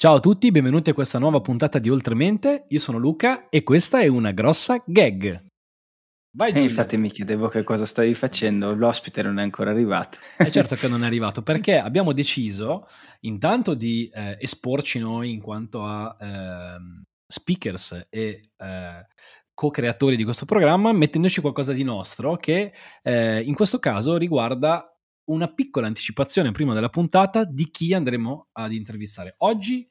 Ciao a tutti, benvenuti a questa nuova puntata di Oltremente. Io sono Luca e questa è una grossa gag. Vai, eh, infatti mi chiedevo che cosa stavi facendo, l'ospite non è ancora arrivato. È certo che non è arrivato perché abbiamo deciso intanto di eh, esporci noi in quanto a eh, speakers e eh, co-creatori di questo programma, mettendoci qualcosa di nostro che eh, in questo caso riguarda una piccola anticipazione prima della puntata di chi andremo ad intervistare. Oggi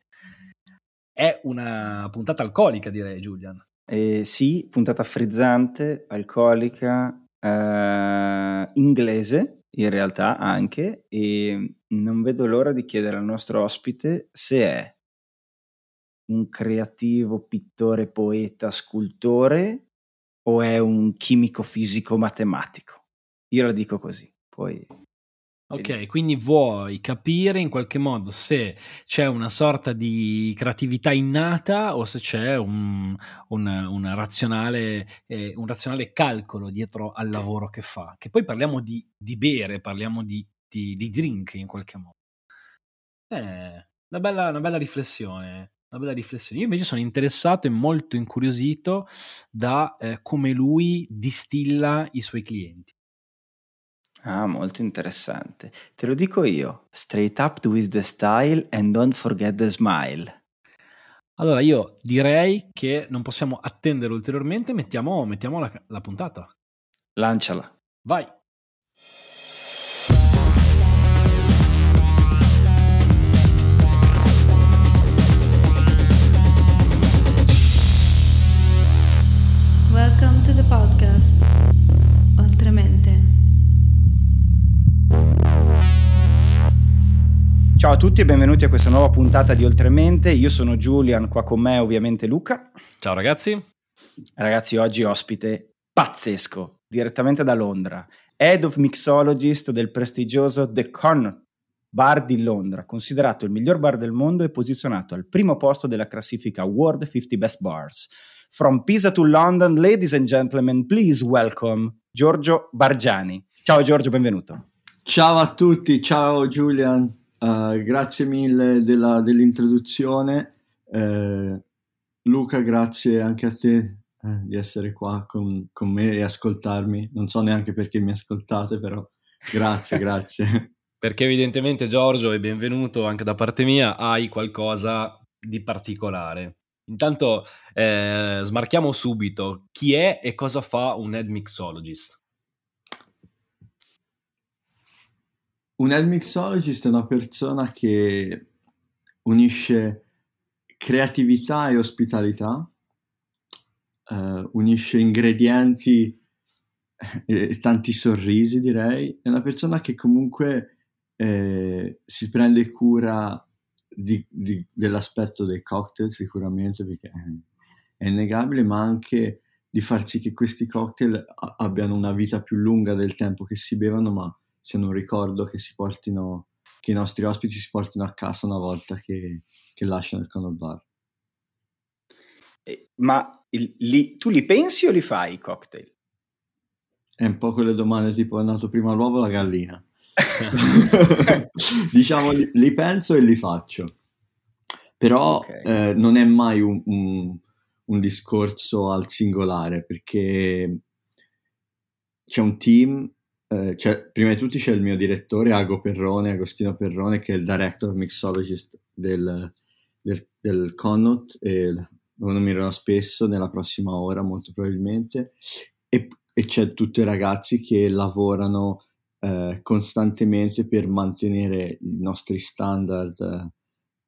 è una puntata alcolica, direi, Julian. Eh, sì, puntata frizzante, alcolica, eh, inglese in realtà anche, e non vedo l'ora di chiedere al nostro ospite se è un creativo pittore, poeta, scultore o è un chimico fisico matematico. Io la dico così, poi Ok, quindi vuoi capire in qualche modo se c'è una sorta di creatività innata o se c'è un, un, razionale, eh, un razionale, calcolo dietro al lavoro che fa. Che poi parliamo di, di bere, parliamo di, di, di, drink in qualche modo. Eh, una bella, una bella riflessione. Una bella riflessione. Io invece sono interessato e molto incuriosito da eh, come lui distilla i suoi clienti. Ah, molto interessante. Te lo dico io. Straight up with the style and don't forget the smile. Allora io direi che non possiamo attendere ulteriormente, mettiamo, mettiamo la, la puntata. Lanciala. Vai. Ciao a tutti e benvenuti a questa nuova puntata di Oltremente. Io sono Julian, qua con me ovviamente Luca. Ciao ragazzi. Ragazzi, oggi ospite pazzesco, direttamente da Londra. Head of Mixologist del prestigioso The Connaught Bar di Londra, considerato il miglior bar del mondo e posizionato al primo posto della classifica World 50 Best Bars. From Pisa to London, ladies and gentlemen, please welcome Giorgio Bargiani. Ciao Giorgio, benvenuto. Ciao a tutti, ciao Julian. Uh, grazie mille della, dell'introduzione. Uh, Luca, grazie anche a te uh, di essere qua con, con, me e ascoltarmi. Non so neanche perché mi ascoltate, però grazie, grazie. Perché evidentemente Giorgio, e benvenuto anche da parte mia, hai qualcosa di particolare. Intanto eh, smarchiamo subito chi è e cosa fa un head mixologist. Un head mixologist è una persona che unisce creatività e ospitalità, uh, unisce ingredienti e tanti sorrisi, direi. È una persona che comunque eh, si prende cura di, di, dell'aspetto dei cocktail, sicuramente, perché è innegabile, ma anche di far sì che questi cocktail abbiano una vita più lunga del tempo che si bevono, ma siano un ricordo che si portino, che i nostri ospiti si portino a casa una volta che, che lasciano il Connaught Bar. Ma il, li, tu li pensi o li fai i cocktail? È un po' quelle domande tipo è nato prima l'uovo o la gallina? diciamo li, li, penso e li faccio. Però okay. eh, non è mai un, un, un discorso al singolare perché c'è un team eh, cioè, prima di tutti c'è il mio direttore Ago Perrone, Agostino Perrone, che è il director mixologist del, del, del Connaught e lo nominerò spesso nella prossima ora, molto probabilmente. E, e c'è tutti i ragazzi che lavorano eh, costantemente per mantenere i nostri standard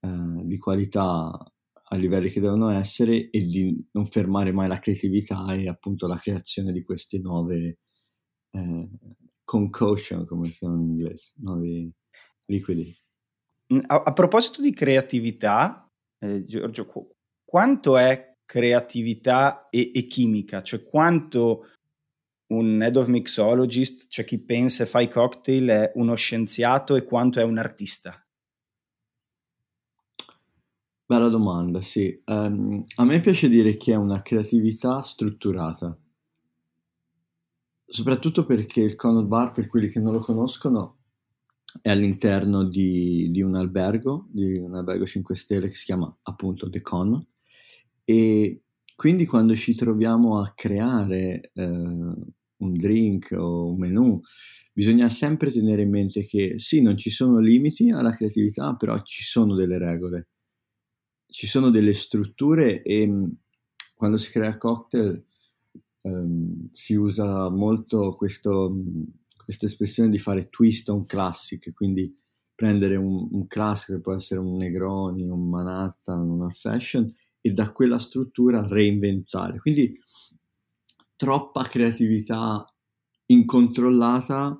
eh, di qualità a livelli che devono essere e di non fermare mai la creatività e appunto la creazione di queste nuove eh, concoction, come si chiama in inglese, nuovi liquidi. Mm, a, a proposito di creatività, eh, Giorgio, qu- quanto è creatività e, e, chimica? Cioè quanto un head of mixologist, cioè chi pensa e fa i cocktail, è uno scienziato e quanto è un artista? Bella domanda, sì. Um, a me piace dire che è una creatività strutturata soprattutto perché il Connaught Bar, per quelli che non lo conoscono, è all'interno di, di, un albergo, di un albergo 5 stelle che si chiama appunto The Con. E quindi quando ci troviamo a creare eh, un drink o un menù, bisogna sempre tenere in mente che sì, non ci sono limiti alla creatività, però ci sono delle regole, ci sono delle strutture e mm, quando si crea cocktail ehm, si usa molto questo, questa espressione di fare twist on classic, quindi prendere un, un classico che può essere un Negroni, un Manhattan, un Old Fashion e da quella struttura reinventare. Quindi troppa creatività incontrollata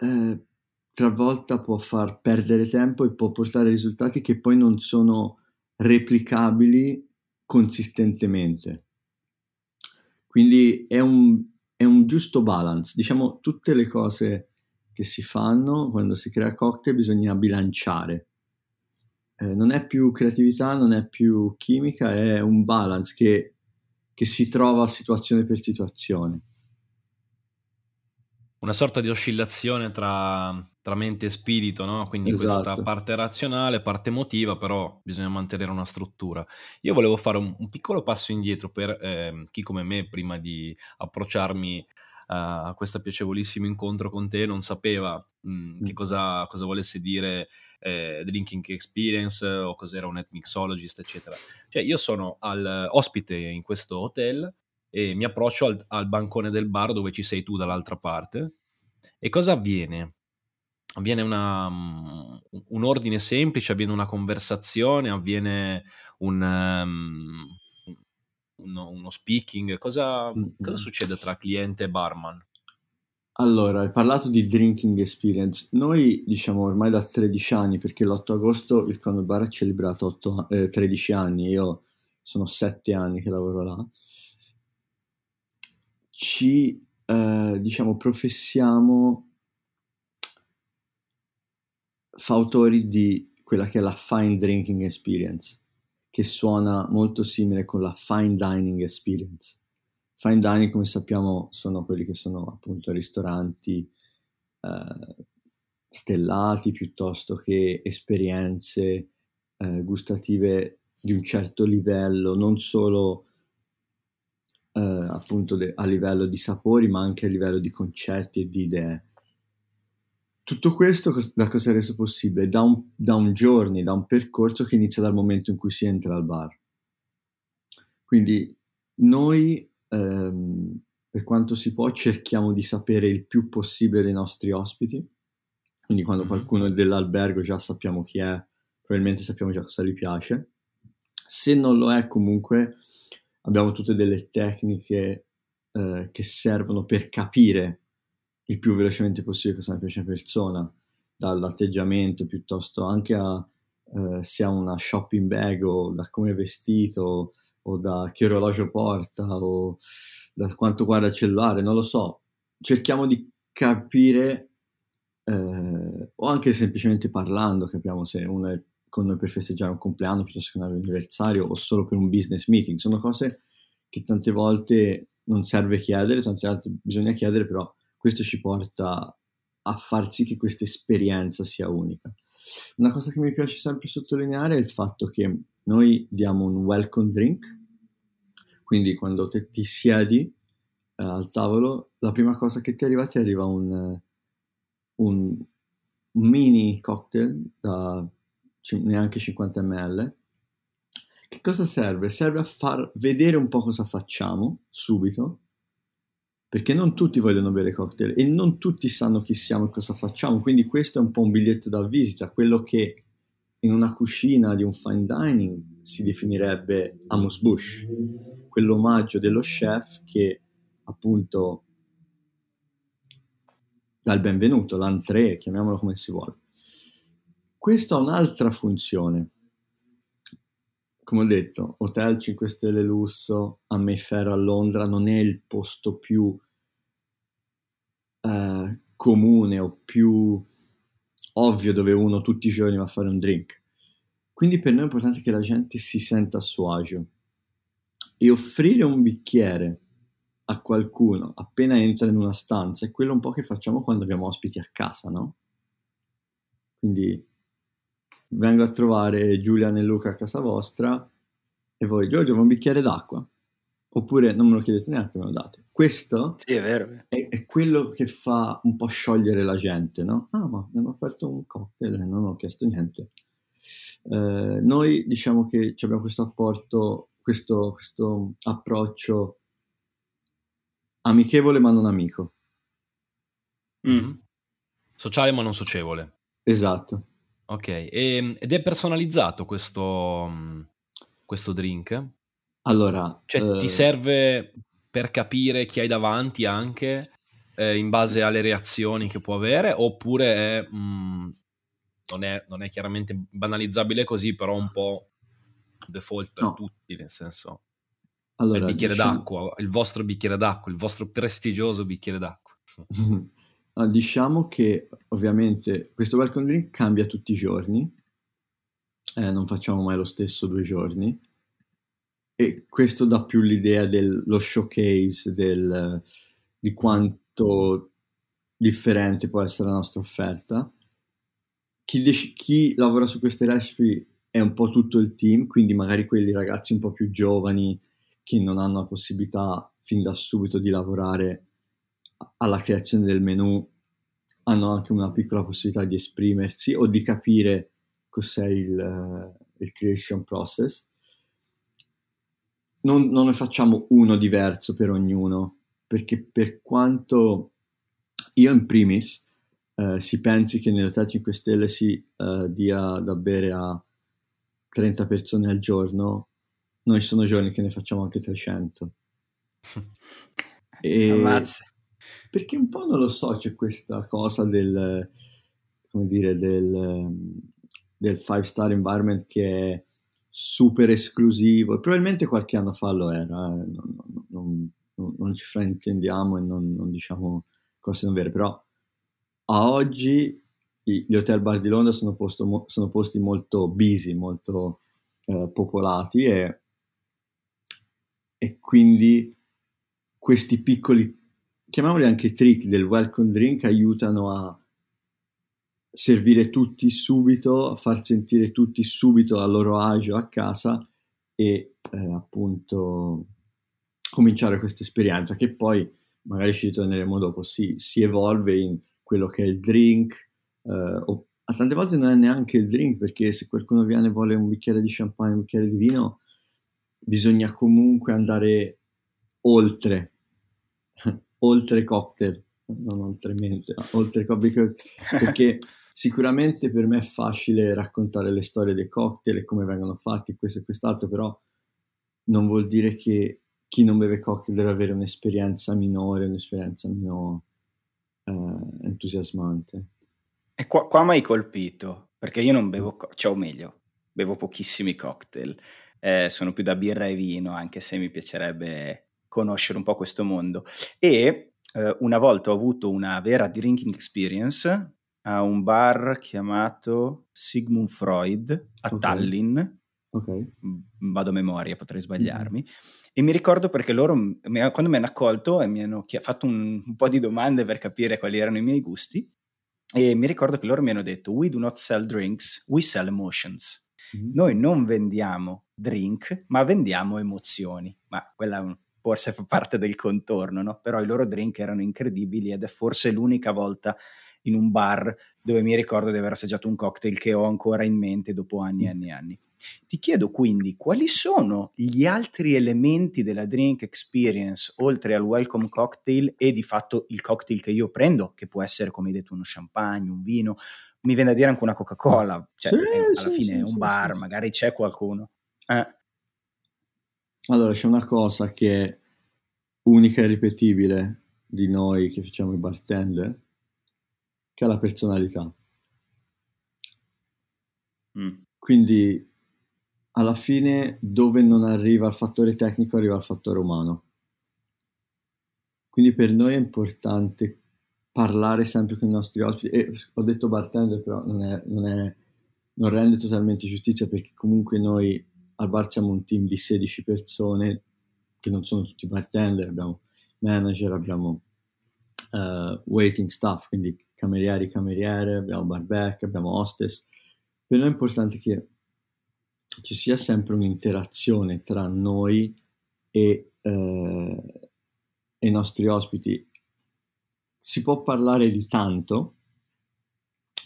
eh, talvolta può far perdere tempo e può portare risultati che poi non sono replicabili consistentemente. Quindi è un, è un giusto balance. Diciamo, tutte le cose che si fanno quando si crea cocktail bisogna bilanciare eh, non è più creatività, non è più chimica, è un balance che, che si trova situazione per situazione. Una sorta di oscillazione tra, tra mente e spirito, no? Quindi esatto. questa parte razionale, parte emotiva, però bisogna mantenere una struttura. Io volevo fare un, un piccolo passo indietro per eh, chi come me, prima di approcciarmi a questo piacevolissimo incontro con te, non sapeva mh, mm, che mm. cosa, cosa volesse dire eh, drinking experience o cos'era un net mixologist, eccetera. Cioè, io sono al, ospite in questo hotel e mi approccio al, al bancone del bar dove ci sei tu dall'altra parte. E cosa avviene? Avviene una, um, un ordine semplice, avviene una conversazione, avviene un, um, uno, uno, speaking. Cosa, mm-hmm. cosa succede tra cliente e barman? Allora, hai parlato di drinking experience. Noi diciamo ormai da 13 anni, perché l'8 agosto il Conor Bar ha celebrato 8, eh, 13 anni, io sono 7 anni che lavoro là, ci eh, diciamo professiamo fautori di quella che è la fine drinking experience, che suona molto simile con la fine dining experience. Fine dining, come sappiamo, sono quelli che sono appunto ristoranti eh, stellati piuttosto che esperienze eh, gustative di un certo livello, non solo eh, appunto de- a livello di sapori, ma anche a livello di concetti e di idee. Tutto questo da cosa è reso possibile? Da un, da un journey, da un percorso che inizia dal momento in cui si entra al bar. Quindi noi ehm, per quanto si può cerchiamo di sapere il più possibile dei nostri ospiti, quindi quando mm-hmm. qualcuno è dell'albergo già sappiamo chi è, probabilmente sappiamo già cosa gli piace. Se non lo è comunque abbiamo tutte delle tecniche eh, che servono per capire il più velocemente possibile cosa piace a una persona, dall'atteggiamento piuttosto anche a eh, se ha una shopping bag o da come è vestito o da che orologio porta o da quanto guarda il cellulare, non lo so. Cerchiamo di capire eh, o anche semplicemente parlando capiamo se uno è con noi per festeggiare un compleanno piuttosto che un anniversario o solo per un business meeting. Sono cose che tante volte non serve chiedere, tante volte bisogna chiedere, però questo ci porta a far sì che questa esperienza sia unica. Una cosa che mi piace sempre sottolineare è il fatto che noi diamo un welcome drink, quindi quando te ti siedi eh, al tavolo, la prima cosa che ti arriva ti arriva un, un mini cocktail da neanche 50 ml. Che cosa serve? Serve a far vedere un po' cosa facciamo subito perché non tutti vogliono bere cocktail e non tutti sanno chi siamo e cosa facciamo, quindi questo è un po' un biglietto da visita, quello che in una cucina di un fine dining si definirebbe Amos Bush, quell'omaggio dello chef che appunto dà il benvenuto, l'entrée, chiamiamolo come si vuole. Questo ha un'altra funzione. Come ho detto, hotel 5 stelle lusso a Mayfair a Londra non è il posto più eh, comune o più ovvio dove uno tutti i giorni va a fare un drink. Quindi per noi è importante che la gente si senta a suo agio e offrire un bicchiere a qualcuno appena entra in una stanza è quello un po' che facciamo quando abbiamo ospiti a casa, no? Quindi vengo a trovare Giulia e Luca a casa vostra e voi, Giorgio, un bicchiere d'acqua? Oppure non me lo chiedete neanche, me lo date. Questo sì, è, vero. È, è, quello che fa un po' sciogliere la gente, no? Ah, ma mi hanno offerto un cocktail e non ho chiesto niente. Eh, noi diciamo che abbiamo questo apporto, questo, questo approccio amichevole ma non amico. Mm. Sociale ma non socievole. Esatto. Ok, e, ehm, ed è personalizzato questo, questo drink? Allora... Cioè eh... ti serve per capire chi hai davanti anche eh, in base alle reazioni che può avere oppure è, mh, non, è, non, è, chiaramente banalizzabile così, però un po' default per no. tutti, nel senso... Allora, il bicchiere diciamo... d'acqua, il vostro bicchiere d'acqua, il vostro prestigioso bicchiere d'acqua. diciamo che ovviamente questo welcome drink cambia tutti i giorni, eh, non facciamo mai lo stesso due giorni, e questo dà più l'idea dello showcase, del, di quanto differente può essere la nostra offerta. Chi, dec- chi lavora su queste recipe è un po' tutto il team, quindi magari quelli ragazzi un po' più giovani che non hanno la possibilità fin da subito di lavorare alla creazione del menu hanno anche una piccola possibilità di esprimersi o di capire cos'è il, il creation process non, non ne facciamo uno diverso per ognuno, perché per quanto io in primis eh, si pensi che nell'Hotel 5 Stelle si eh, dia da bere a 30 persone al giorno, noi sono giorni che ne facciamo anche 300. e... Ammazza. Perché un po' non lo so, c'è questa cosa del, come dire, del, del five star environment che è super esclusivo, probabilmente qualche anno fa lo era, eh. non, non, non, non, ci fraintendiamo e non, diciamo cose non vere, però a oggi gli hotel bar di Londra sono, posto, sono posti molto busy, molto eh, popolati e, e quindi questi piccoli, chiamiamoli anche trick del welcome drink aiutano a servire tutti subito, far sentire tutti subito a loro agio a casa e eh, appunto cominciare questa esperienza che poi magari ci ritorneremo dopo, si, si evolve in quello che è il drink, eh, o a tante volte non è neanche il drink perché se qualcuno viene e vuole un bicchiere di champagne, un bicchiere di vino, bisogna comunque andare oltre, oltre cocktail non oltre mente, no, oltre cocktail, perché sicuramente per me è facile raccontare le storie dei cocktail e come vengono fatti, questo e quest'altro, però non vuol dire che chi non beve cocktail deve avere un'esperienza minore, un'esperienza meno eh, entusiasmante. E qua, qua mi hai colpito, perché io non bevo, co- cioè o meglio, bevo pochissimi cocktail, eh, sono più da birra e vino, anche se mi piacerebbe conoscere un po' questo mondo. E eh, una volta ho avuto una vera drinking experience a un bar chiamato Sigmund Freud a okay. Tallinn. Okay. Vado a memoria, potrei sbagliarmi. Mm-hmm. E mi ricordo perché loro, quando mi hanno accolto e mi hanno fatto un, un po' di domande per capire quali erano i miei gusti, e mi ricordo che loro mi hanno detto: We do not sell drinks, we sell emotions. Mm-hmm. Noi non vendiamo drink, ma vendiamo emozioni. Ma quella forse fa parte del contorno, no? Però i loro drink erano incredibili ed è forse l'unica volta in un bar dove mi ricordo di aver assaggiato un cocktail che ho ancora in mente dopo anni e anni e anni. Ti chiedo quindi quali sono gli altri elementi della drink experience oltre al welcome cocktail e di fatto il cocktail che io prendo, che può essere come hai detto uno champagne, un vino, mi viene da dire anche una Coca-Cola, cioè sì, è, alla sì, fine sì, è un bar, magari c'è qualcuno. Eh. Allora c'è una cosa che è unica e ripetibile di noi che facciamo i bartender, che ha la personalità. Mm. Quindi alla fine dove non arriva il fattore tecnico arriva il fattore umano. Quindi per noi è importante parlare sempre con i nostri ospiti e ho detto bartender però non, è, non, è, non rende totalmente giustizia perché comunque noi al bar siamo un team di 16 persone che non sono tutti bartender, abbiamo manager, abbiamo uh, waiting staff, quindi camerieri, cameriere, abbiamo barback, abbiamo hostess. Per noi è importante che ci sia sempre un'interazione tra noi e, eh, e i nostri ospiti. Si può parlare di tanto,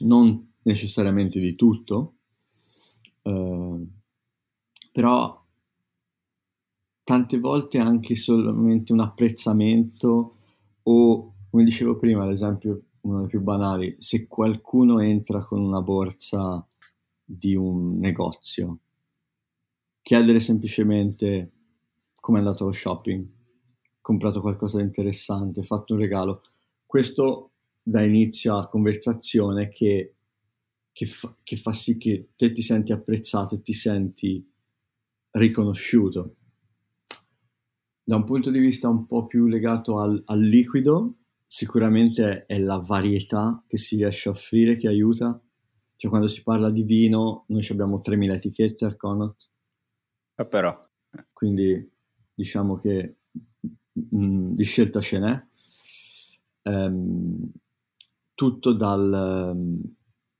non necessariamente di tutto, eh, però tante volte anche solamente un apprezzamento o, come dicevo prima, ad esempio, uno dei più banali, se qualcuno entra con una borsa di un negozio, chiedere semplicemente come è andato lo shopping, comprato qualcosa di interessante, fatto un regalo. Questo dà inizio a conversazione che, che, fa, che fa sì che te ti senti apprezzato e ti senti riconosciuto. Da un punto di vista un po' più legato al, al liquido, sicuramente è la varietà che si riesce a offrire che aiuta. Cioè quando si parla di vino, noi abbiamo 3.000 etichette al Connaught. Ah, però. Quindi diciamo che mh, mm, di scelta ce n'è. Um, tutto dal, um,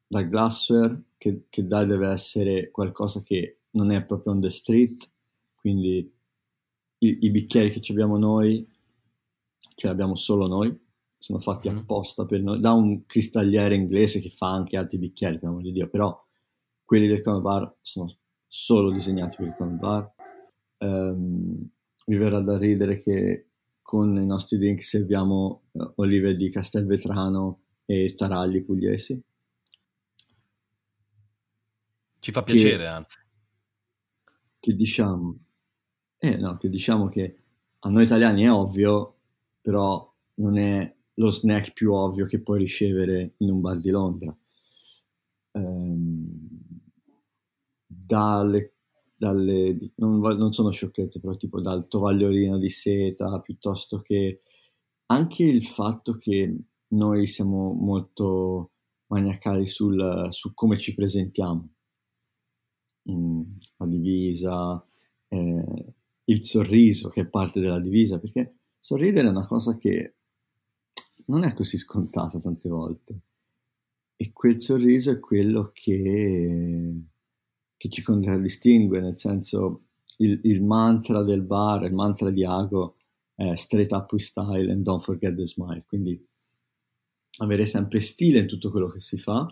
dal glassware che, che dai deve essere qualcosa che non è proprio on the street, quindi i, i bicchieri che abbiamo noi ce li abbiamo solo noi, sono fatti mm. apposta per noi, da un cristalliere inglese che fa anche altri bicchieri, per amor di Dio, però quelli del Cono Bar sono solo disegnati per il Cono Bar. Um, mi verrà da ridere che con i nostri drink serviamo uh, olive di Castelvetrano e taragli pugliesi. Ci fa piacere, che, anzi. Che diciamo, eh, no, che diciamo che a noi italiani è ovvio, però non è lo snack più ovvio che puoi ricevere in un bar di Londra. Um, dalle, dalle non, non, sono sciocchezze, però tipo dal tovagliolino di seta, piuttosto che anche il fatto che noi siamo molto maniacali sul, su come ci presentiamo. Mm, la divisa, eh, il sorriso che è parte della divisa, perché sorridere è una cosa che non è così scontato tante volte. E quel sorriso è quello che, che ci contraddistingue, nel senso il, il, mantra del bar, il mantra di Ago è straight up with style and don't forget the smile. Quindi avere sempre stile in tutto quello che si fa,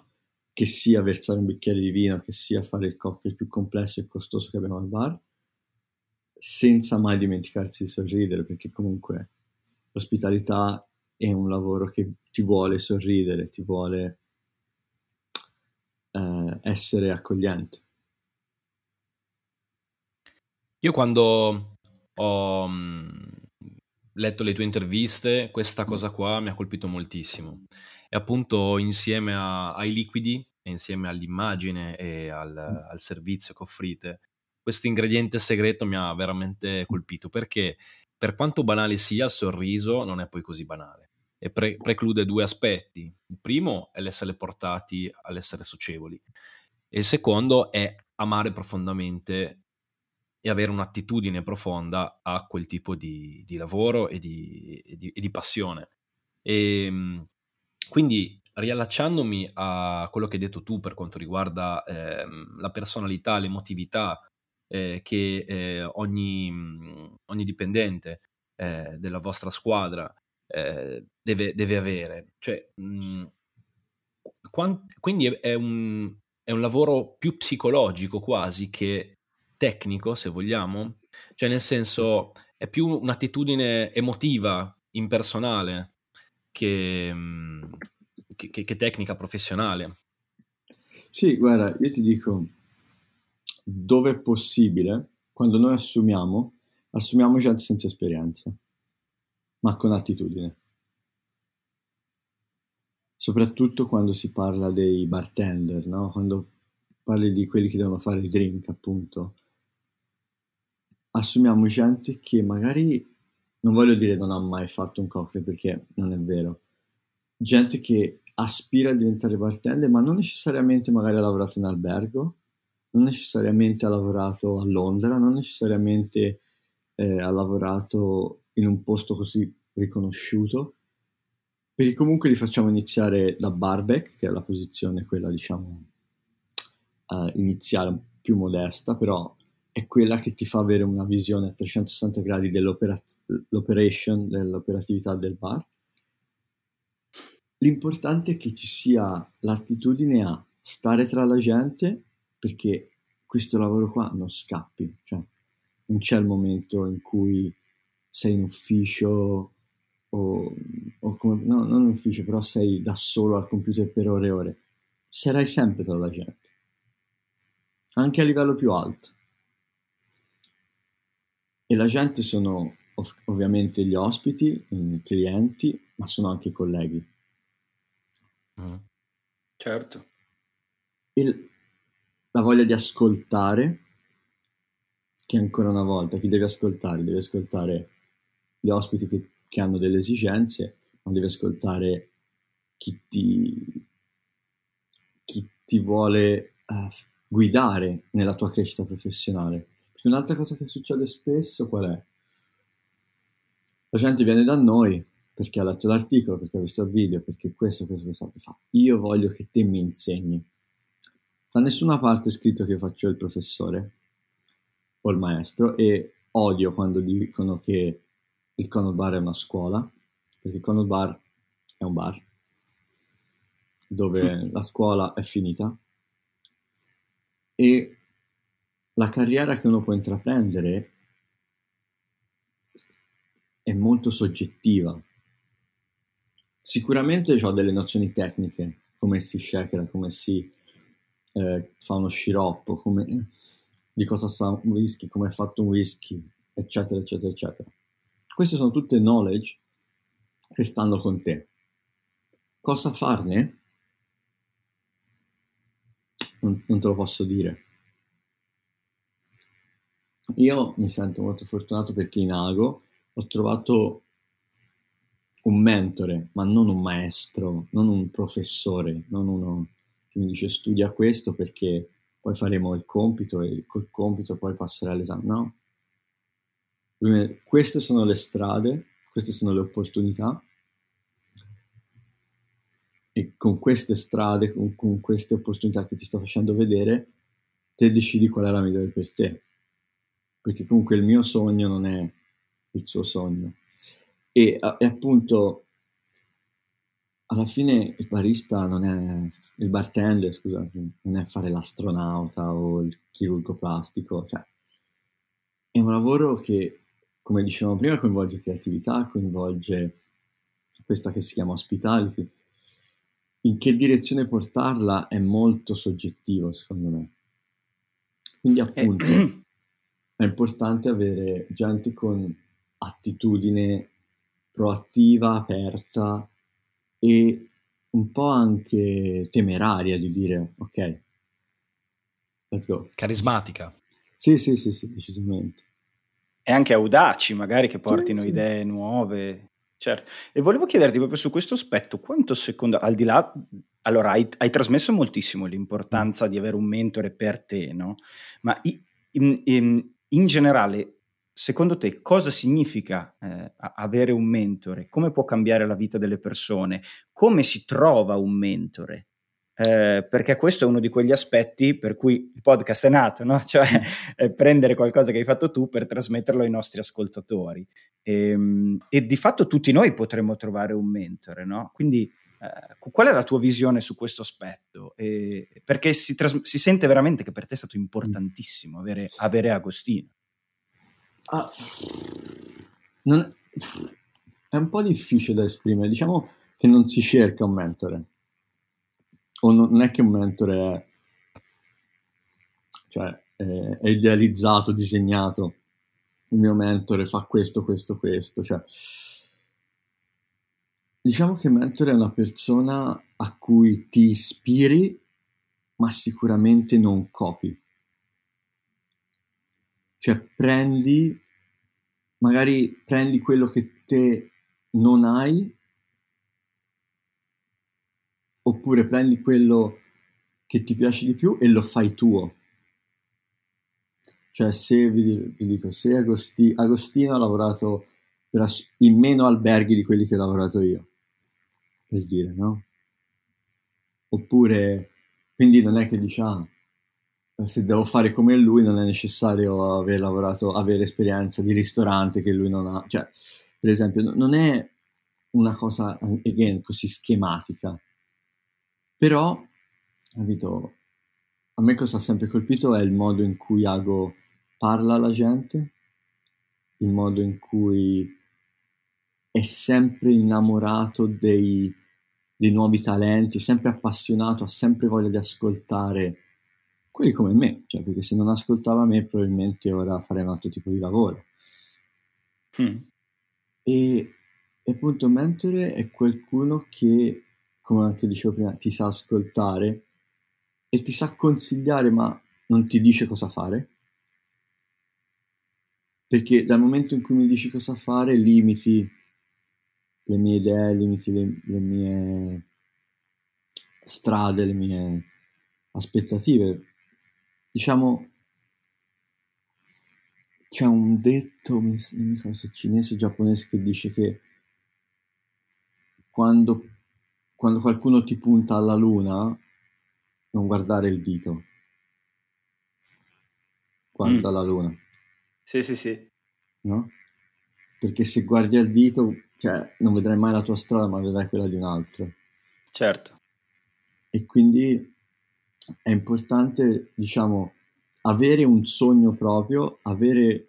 che sia versare un bicchiere di vino, che sia fare il cocktail più complesso e costoso che abbiamo al bar, senza mai dimenticarsi di sorridere, perché comunque l'ospitalità è un lavoro che ti vuole sorridere, ti vuole eh, essere accogliente. Io quando ho mm, letto le tue interviste, questa cosa qua mi ha colpito moltissimo. E appunto insieme a, ai liquidi, insieme all'immagine e al, al servizio che offrite, questo ingrediente segreto mi ha veramente colpito perché per quanto banale sia il sorriso non è poi così banale e pre- preclude due aspetti. Il primo è l'essere portati all'essere socievoli e il secondo è amare profondamente e avere un'attitudine profonda a quel tipo di, di lavoro e di, e di, e di passione. E, ehm, quindi riallacciandomi a quello che hai detto tu per quanto riguarda eh, la personalità, l'emotività eh, che eh, ogni, ogni, dipendente eh, della vostra squadra eh, deve, deve, avere. Cioè, mh, mm, quant- quindi è un, è un lavoro più psicologico quasi che tecnico, se vogliamo. Cioè, nel senso, è più un'attitudine emotiva, impersonale, che, mm, che, che, che tecnica professionale. Sì, guarda, io ti dico, dove è possibile, quando noi assumiamo, assumiamo gente senza esperienza ma con attitudine. Soprattutto quando si parla dei bartender, no? quando parli di quelli che devono fare i drink, appunto. Assumiamo gente che magari, non voglio dire non ha mai fatto un cocktail perché non è vero, gente che aspira a diventare bartender, ma non necessariamente magari ha lavorato in albergo, non necessariamente ha lavorato a Londra, non necessariamente eh, ha lavorato in un posto così riconosciuto, perché comunque li facciamo iniziare da barback, che è la posizione quella diciamo uh, iniziale, più modesta, però è quella che ti fa avere una visione a 360 gradi dell'operation, dell'operatività del bar. L'importante è che ci sia l'attitudine a stare tra la gente perché questo lavoro qua non scappi, cioè non c'è il momento in cui sei in ufficio o, o come, no, non in ufficio, però sei da solo al computer per ore e ore. Sarai sempre tra la gente, anche a livello più alto. E la gente sono ov- ovviamente gli ospiti, i clienti, ma sono anche i colleghi. Mm. Certo. E la voglia di ascoltare, che ancora una volta, chi deve ascoltare? Deve ascoltare gli ospiti che, che hanno delle esigenze, ma deve ascoltare chi ti, chi ti vuole uh, guidare nella tua crescita professionale. Un'altra cosa che succede spesso qual è? La gente viene da noi perché ha letto l'articolo, perché ha visto il video, perché questo, questo, questo, fa. Io voglio che te mi insegni. Da nessuna parte è scritto che io faccio il professore o il maestro e odio quando dicono che il Conor Bar è una scuola, perché il Conor Bar è un bar dove la scuola è finita e la carriera che uno può intraprendere è molto soggettiva. Sicuramente ho delle nozioni tecniche, come si shakera, come si eh, fa uno sciroppo, come, di cosa sa un whisky, come è fatto un whisky, eccetera, eccetera, eccetera. Queste sono tutte knowledge che stanno con te. Cosa farne? Non, non te lo posso dire. Io mi sento molto fortunato perché in Ago ho trovato un mentore, ma non un maestro, non un professore, non uno che mi dice studia questo perché poi faremo il compito e col compito poi passerai all'esame. No. Queste sono le strade, queste sono le opportunità e con queste strade, con, con queste opportunità che ti sto facendo vedere, te decidi qual è la migliore per te. Perché comunque il mio sogno non è il suo sogno. E, e appunto alla fine il barista non è il bartender, scusa, non è fare l'astronauta o il chirurgo plastico, cioè è un lavoro che, come dicevamo prima, coinvolge creatività, coinvolge questa che si chiama hospitality. In che direzione portarla è molto soggettivo, secondo me. Quindi eh, appunto è importante avere gente con attitudine proattiva, aperta e un po' anche temeraria di dire ok, let's go. Carismatica. Sì, sì, sì, sì, decisamente. E anche audaci, magari che portino sì, sì. idee nuove. Certo. E volevo chiederti proprio su questo aspetto, quanto secondo, al di là, allora hai, hai trasmesso moltissimo l'importanza di avere un mentore per te, no? Ma in, in, in generale, secondo te cosa significa eh, avere un mentore? Come può cambiare la vita delle persone? Come si trova un mentore? Eh, perché questo è uno di quegli aspetti per cui il podcast è nato, no? cioè eh, prendere qualcosa che hai fatto tu per trasmetterlo ai nostri ascoltatori. E, ehm, e di fatto tutti noi potremmo trovare un mentore, no? Quindi eh, qual è la tua visione su questo aspetto? Eh, perché si, tras- si, sente veramente che per te è stato importantissimo avere, avere Agostino. Ah, non, è un po' difficile da esprimere. Diciamo che non si cerca un mentore. O non, non è che un mentore è, cioè, è, è idealizzato, disegnato. Il mio mentore fa questo, questo, questo. Cioè, Diciamo che mentore è una persona a cui ti ispiri, ma sicuramente non copi. Cioè prendi, magari prendi quello che te non hai, oppure prendi quello che ti piace di più e lo fai tuo. Cioè se vi, vi dico, se Agosti, Agostino ha lavorato in meno alberghi di quelli che ho lavorato io, per dire, no? Oppure, quindi non è che diciamo, se devo fare come lui non è necessario aver lavorato, avere esperienza di ristorante che lui non ha, cioè, per esempio, non è una cosa, again, così schematica, però, capito, a me cosa ha sempre colpito è il modo in cui Ago parla alla gente, il modo in cui è sempre innamorato dei, dei nuovi talenti, sempre appassionato, ha sempre voglia di ascoltare quelli come me, cioè perché se non ascoltava me probabilmente ora farei un altro tipo di lavoro. Mm. E, e appunto un mentore è qualcuno che, come anche dicevo prima, ti sa ascoltare e ti sa consigliare ma non ti dice cosa fare. Perché dal momento in cui mi dici cosa fare limiti le mie idee, limiti le, le mie strade, le mie aspettative. Diciamo, c'è un detto, non mi ricordo se cinese o giapponese, che dice che quando, quando qualcuno ti punta alla luna, non guardare il dito. Guarda mm. la luna. Sì, sì, sì. No? Perché se guardi al dito, cioè, non vedrai mai la tua strada, ma vedrai quella di un altro. Certo. E quindi è importante, diciamo, avere un sogno proprio, avere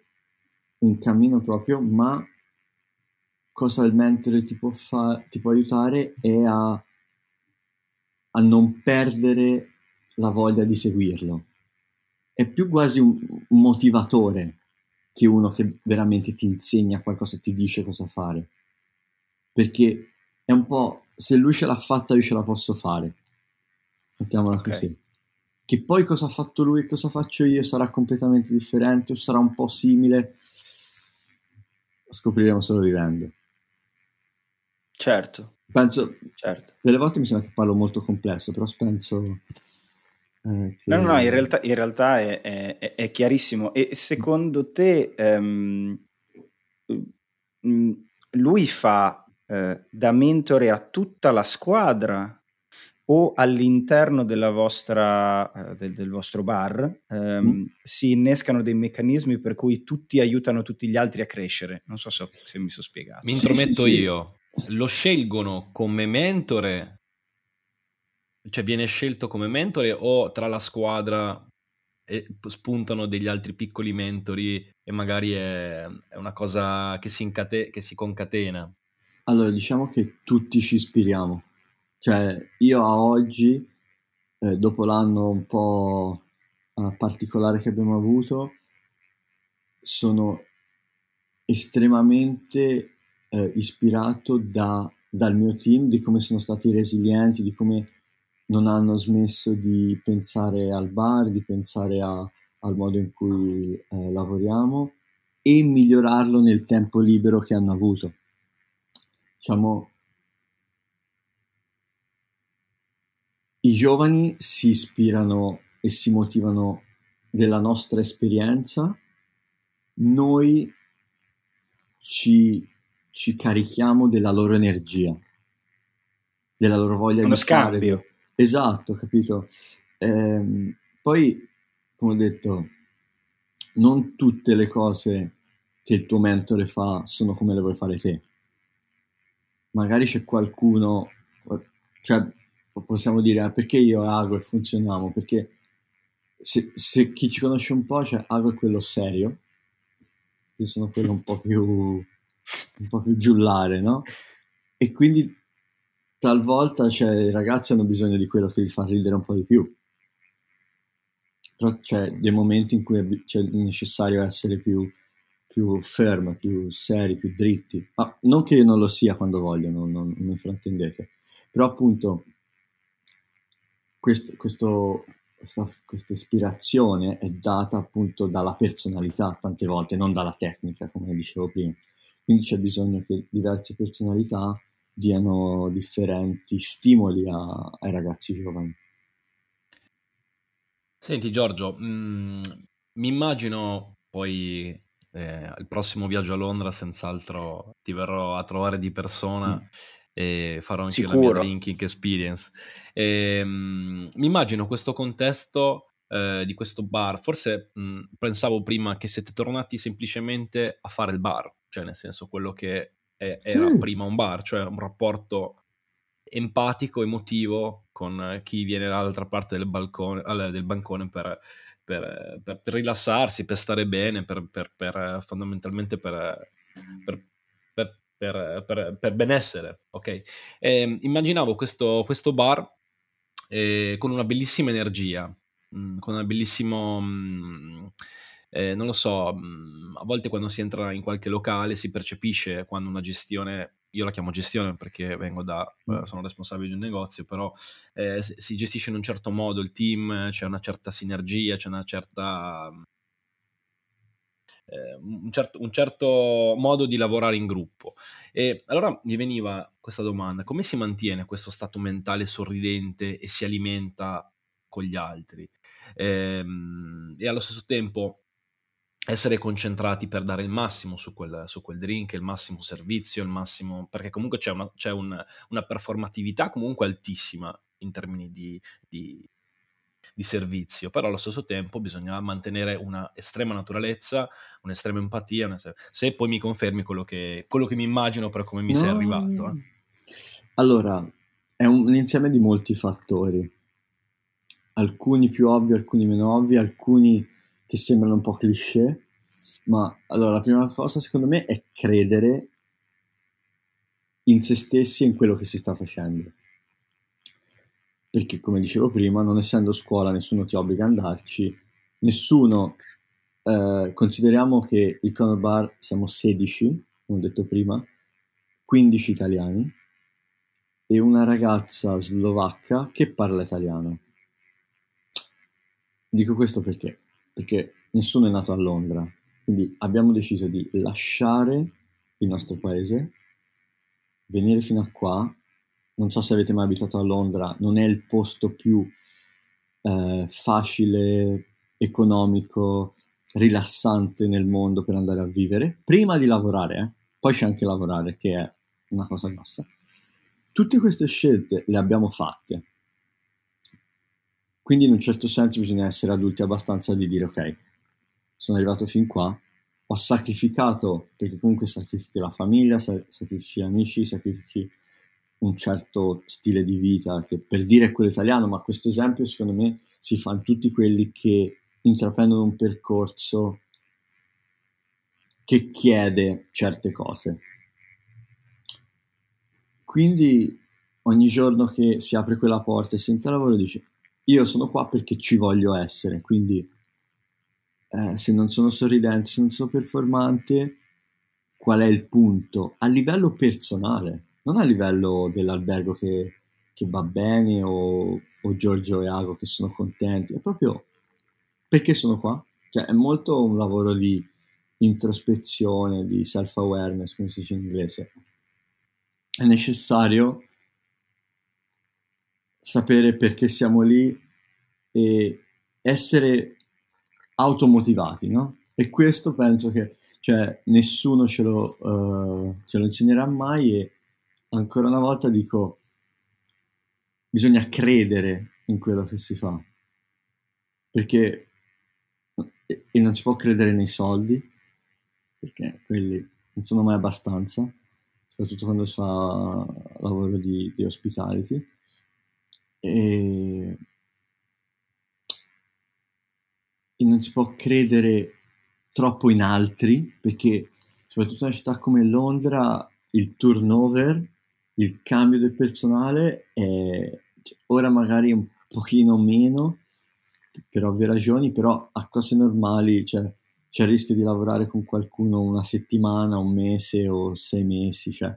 un cammino proprio, ma cosa il mentore ti può, fa- ti può aiutare è a, a non perdere la voglia di seguirlo. È più quasi un motivatore che uno che veramente ti insegna qualcosa, ti dice cosa fare. Perché è un po', se lui ce l'ha fatta, io ce la posso fare. Mettiamola okay. così. Che poi cosa ha fatto lui e cosa faccio io sarà completamente differente o sarà un po' simile. Lo scopriremo solo vivendo. Certo. Penso, certo. delle volte mi sembra che parlo molto complesso, però penso eh, che... No, no, no, in realtà, in realtà è, è, è, chiarissimo. E secondo te um, lui fa uh, da mentore a tutta la squadra o all'interno della vostra, uh, del, del, vostro bar um, mm. si innescano dei meccanismi per cui tutti aiutano tutti gli altri a crescere? Non so se, se mi sono spiegato. Mi intrometto sì, sì, io. Lo scelgono come mentore cioè viene scelto come mentore o tra la squadra spuntano degli altri piccoli mentori e magari è, è una cosa che si, incate- che si concatena? Allora, diciamo che tutti ci ispiriamo. Cioè, io a oggi, eh, dopo l'anno un po' eh, particolare che abbiamo avuto, sono estremamente eh, ispirato da, dal mio team, di come sono stati resilienti, di come non hanno smesso di pensare al bar, di pensare a, al modo in cui eh, lavoriamo e migliorarlo nel tempo libero che hanno avuto. Diciamo, i giovani si ispirano e si motivano della nostra esperienza, noi ci, ci carichiamo della loro energia, della loro voglia Uno di scambio. fare. Esatto, capito? Ehm, poi, come ho detto, non tutte le cose che il tuo mentore fa sono come le vuoi fare te. Magari c'è qualcuno, cioè possiamo dire ah, perché io e Ago funzioniamo, perché se, se, chi ci conosce un po', cioè Ago è quello serio, io sono quello un po' più, un po' più giullare, no? E quindi talvolta cioè, i ragazzi hanno bisogno di quello che li fa ridere un po' di più. Però c'è dei momenti in cui è, cioè, necessario essere più, più fermi, più seri, più dritti. Ma non che non lo sia quando voglio, non, mi fraintendete. Però appunto questo, questo, questa, questa ispirazione è data appunto dalla personalità tante volte, non dalla tecnica, come dicevo prima. Quindi c'è bisogno che diverse personalità diano differenti stimoli a, ai ragazzi giovani. Senti Giorgio, mm, mi immagino poi Eh, il prossimo viaggio a Londra, senz'altro ti verrò a trovare di persona mm. e farò anche Sicuro. la mia drinking experience. E, ehm, mi immagino questo contesto eh, di questo bar. Forse mh, pensavo prima che siete tornati semplicemente a fare il bar, cioè nel senso quello che è, era sì. prima un bar, cioè un rapporto empatico, emotivo con chi viene dall'altra parte del, balcone, del bancone per, per, per, per, rilassarsi, per stare bene, per, fondamentalmente per, per, benessere. Ok, e, ehm, immaginavo questo, questo bar eh, con una bellissima energia, mm, con una bellissima... Mm, eh, non lo so, mm, a volte quando si entra in qualche locale si percepisce quando una gestione, io la chiamo gestione perché vengo da, mm. sono responsabile di un negozio, però eh, si gestisce in un certo modo il team, c'è una certa sinergia, c'è una certa... Eh, un, certo, un certo modo di lavorare in gruppo. E allora mi veniva questa domanda, come si mantiene questo stato mentale sorridente e si alimenta con gli altri? Ehm, e allo stesso tempo essere concentrati per dare il massimo su quel, su quel drink, il massimo servizio, il massimo, perché comunque c'è una, c'è un, una performatività comunque altissima in termini di, di, di, servizio, però allo stesso tempo bisogna mantenere una estrema naturalezza, un'estrema empatia, se poi mi confermi quello che, quello che mi immagino per come mi no. sei arrivato. Eh. Allora, è un insieme di molti fattori, alcuni più ovvi, alcuni meno ovvi, alcuni che sembrano un po' cliché, ma allora la prima cosa secondo me è credere in se stessi e in quello che si sta facendo. Perché come dicevo prima, non essendo scuola nessuno ti obbliga ad andarci, nessuno, eh, consideriamo che il Conor Bar siamo 16, come ho detto prima, 15 italiani e una ragazza slovacca che parla italiano. Dico questo perché? Perché nessuno è nato a Londra, quindi abbiamo deciso di lasciare il nostro paese, venire fino a qua. Non so se avete mai abitato a Londra, non è il posto più eh, facile, economico, rilassante nel mondo per andare a vivere, prima di lavorare, eh? poi c'è anche lavorare che è una cosa grossa. Tutte queste scelte le abbiamo fatte quindi in un certo senso bisogna essere adulti abbastanza di dire ok, sono arrivato fin qua, ho sacrificato, perché comunque sacrifichi la famiglia, sacrifichi gli amici, sacrifichi un certo stile di vita, che per dire è quello italiano, ma questo esempio secondo me si fa in tutti quelli che intraprendono un percorso che chiede certe cose. Quindi ogni giorno che si apre quella porta e si entra a lavoro dice io sono qua perché ci voglio essere, quindi eh, se non sono sorridente, se non sono performante, qual è il punto? A livello personale, non a livello dell'albergo che, che va bene o, o Giorgio e Ago che sono contenti, è proprio perché sono qua. Cioè è molto un lavoro di introspezione, di self-awareness, come si dice in inglese. È necessario sapere perché siamo lì e essere automotivati, no? E questo penso che cioè, nessuno ce lo, uh, ce lo insegnerà mai e ancora una volta dico bisogna credere in quello che si fa perché e non si può credere nei soldi perché quelli non sono mai abbastanza soprattutto quando si fa lavoro di, di hospitality e, e non si può credere troppo in altri perché soprattutto in una città come Londra il turnover, il cambio del personale è cioè, ora magari un pochino meno per ovvie ragioni, però a cose normali cioè, c'è il rischio di lavorare con qualcuno una settimana, un mese o sei mesi, cioè.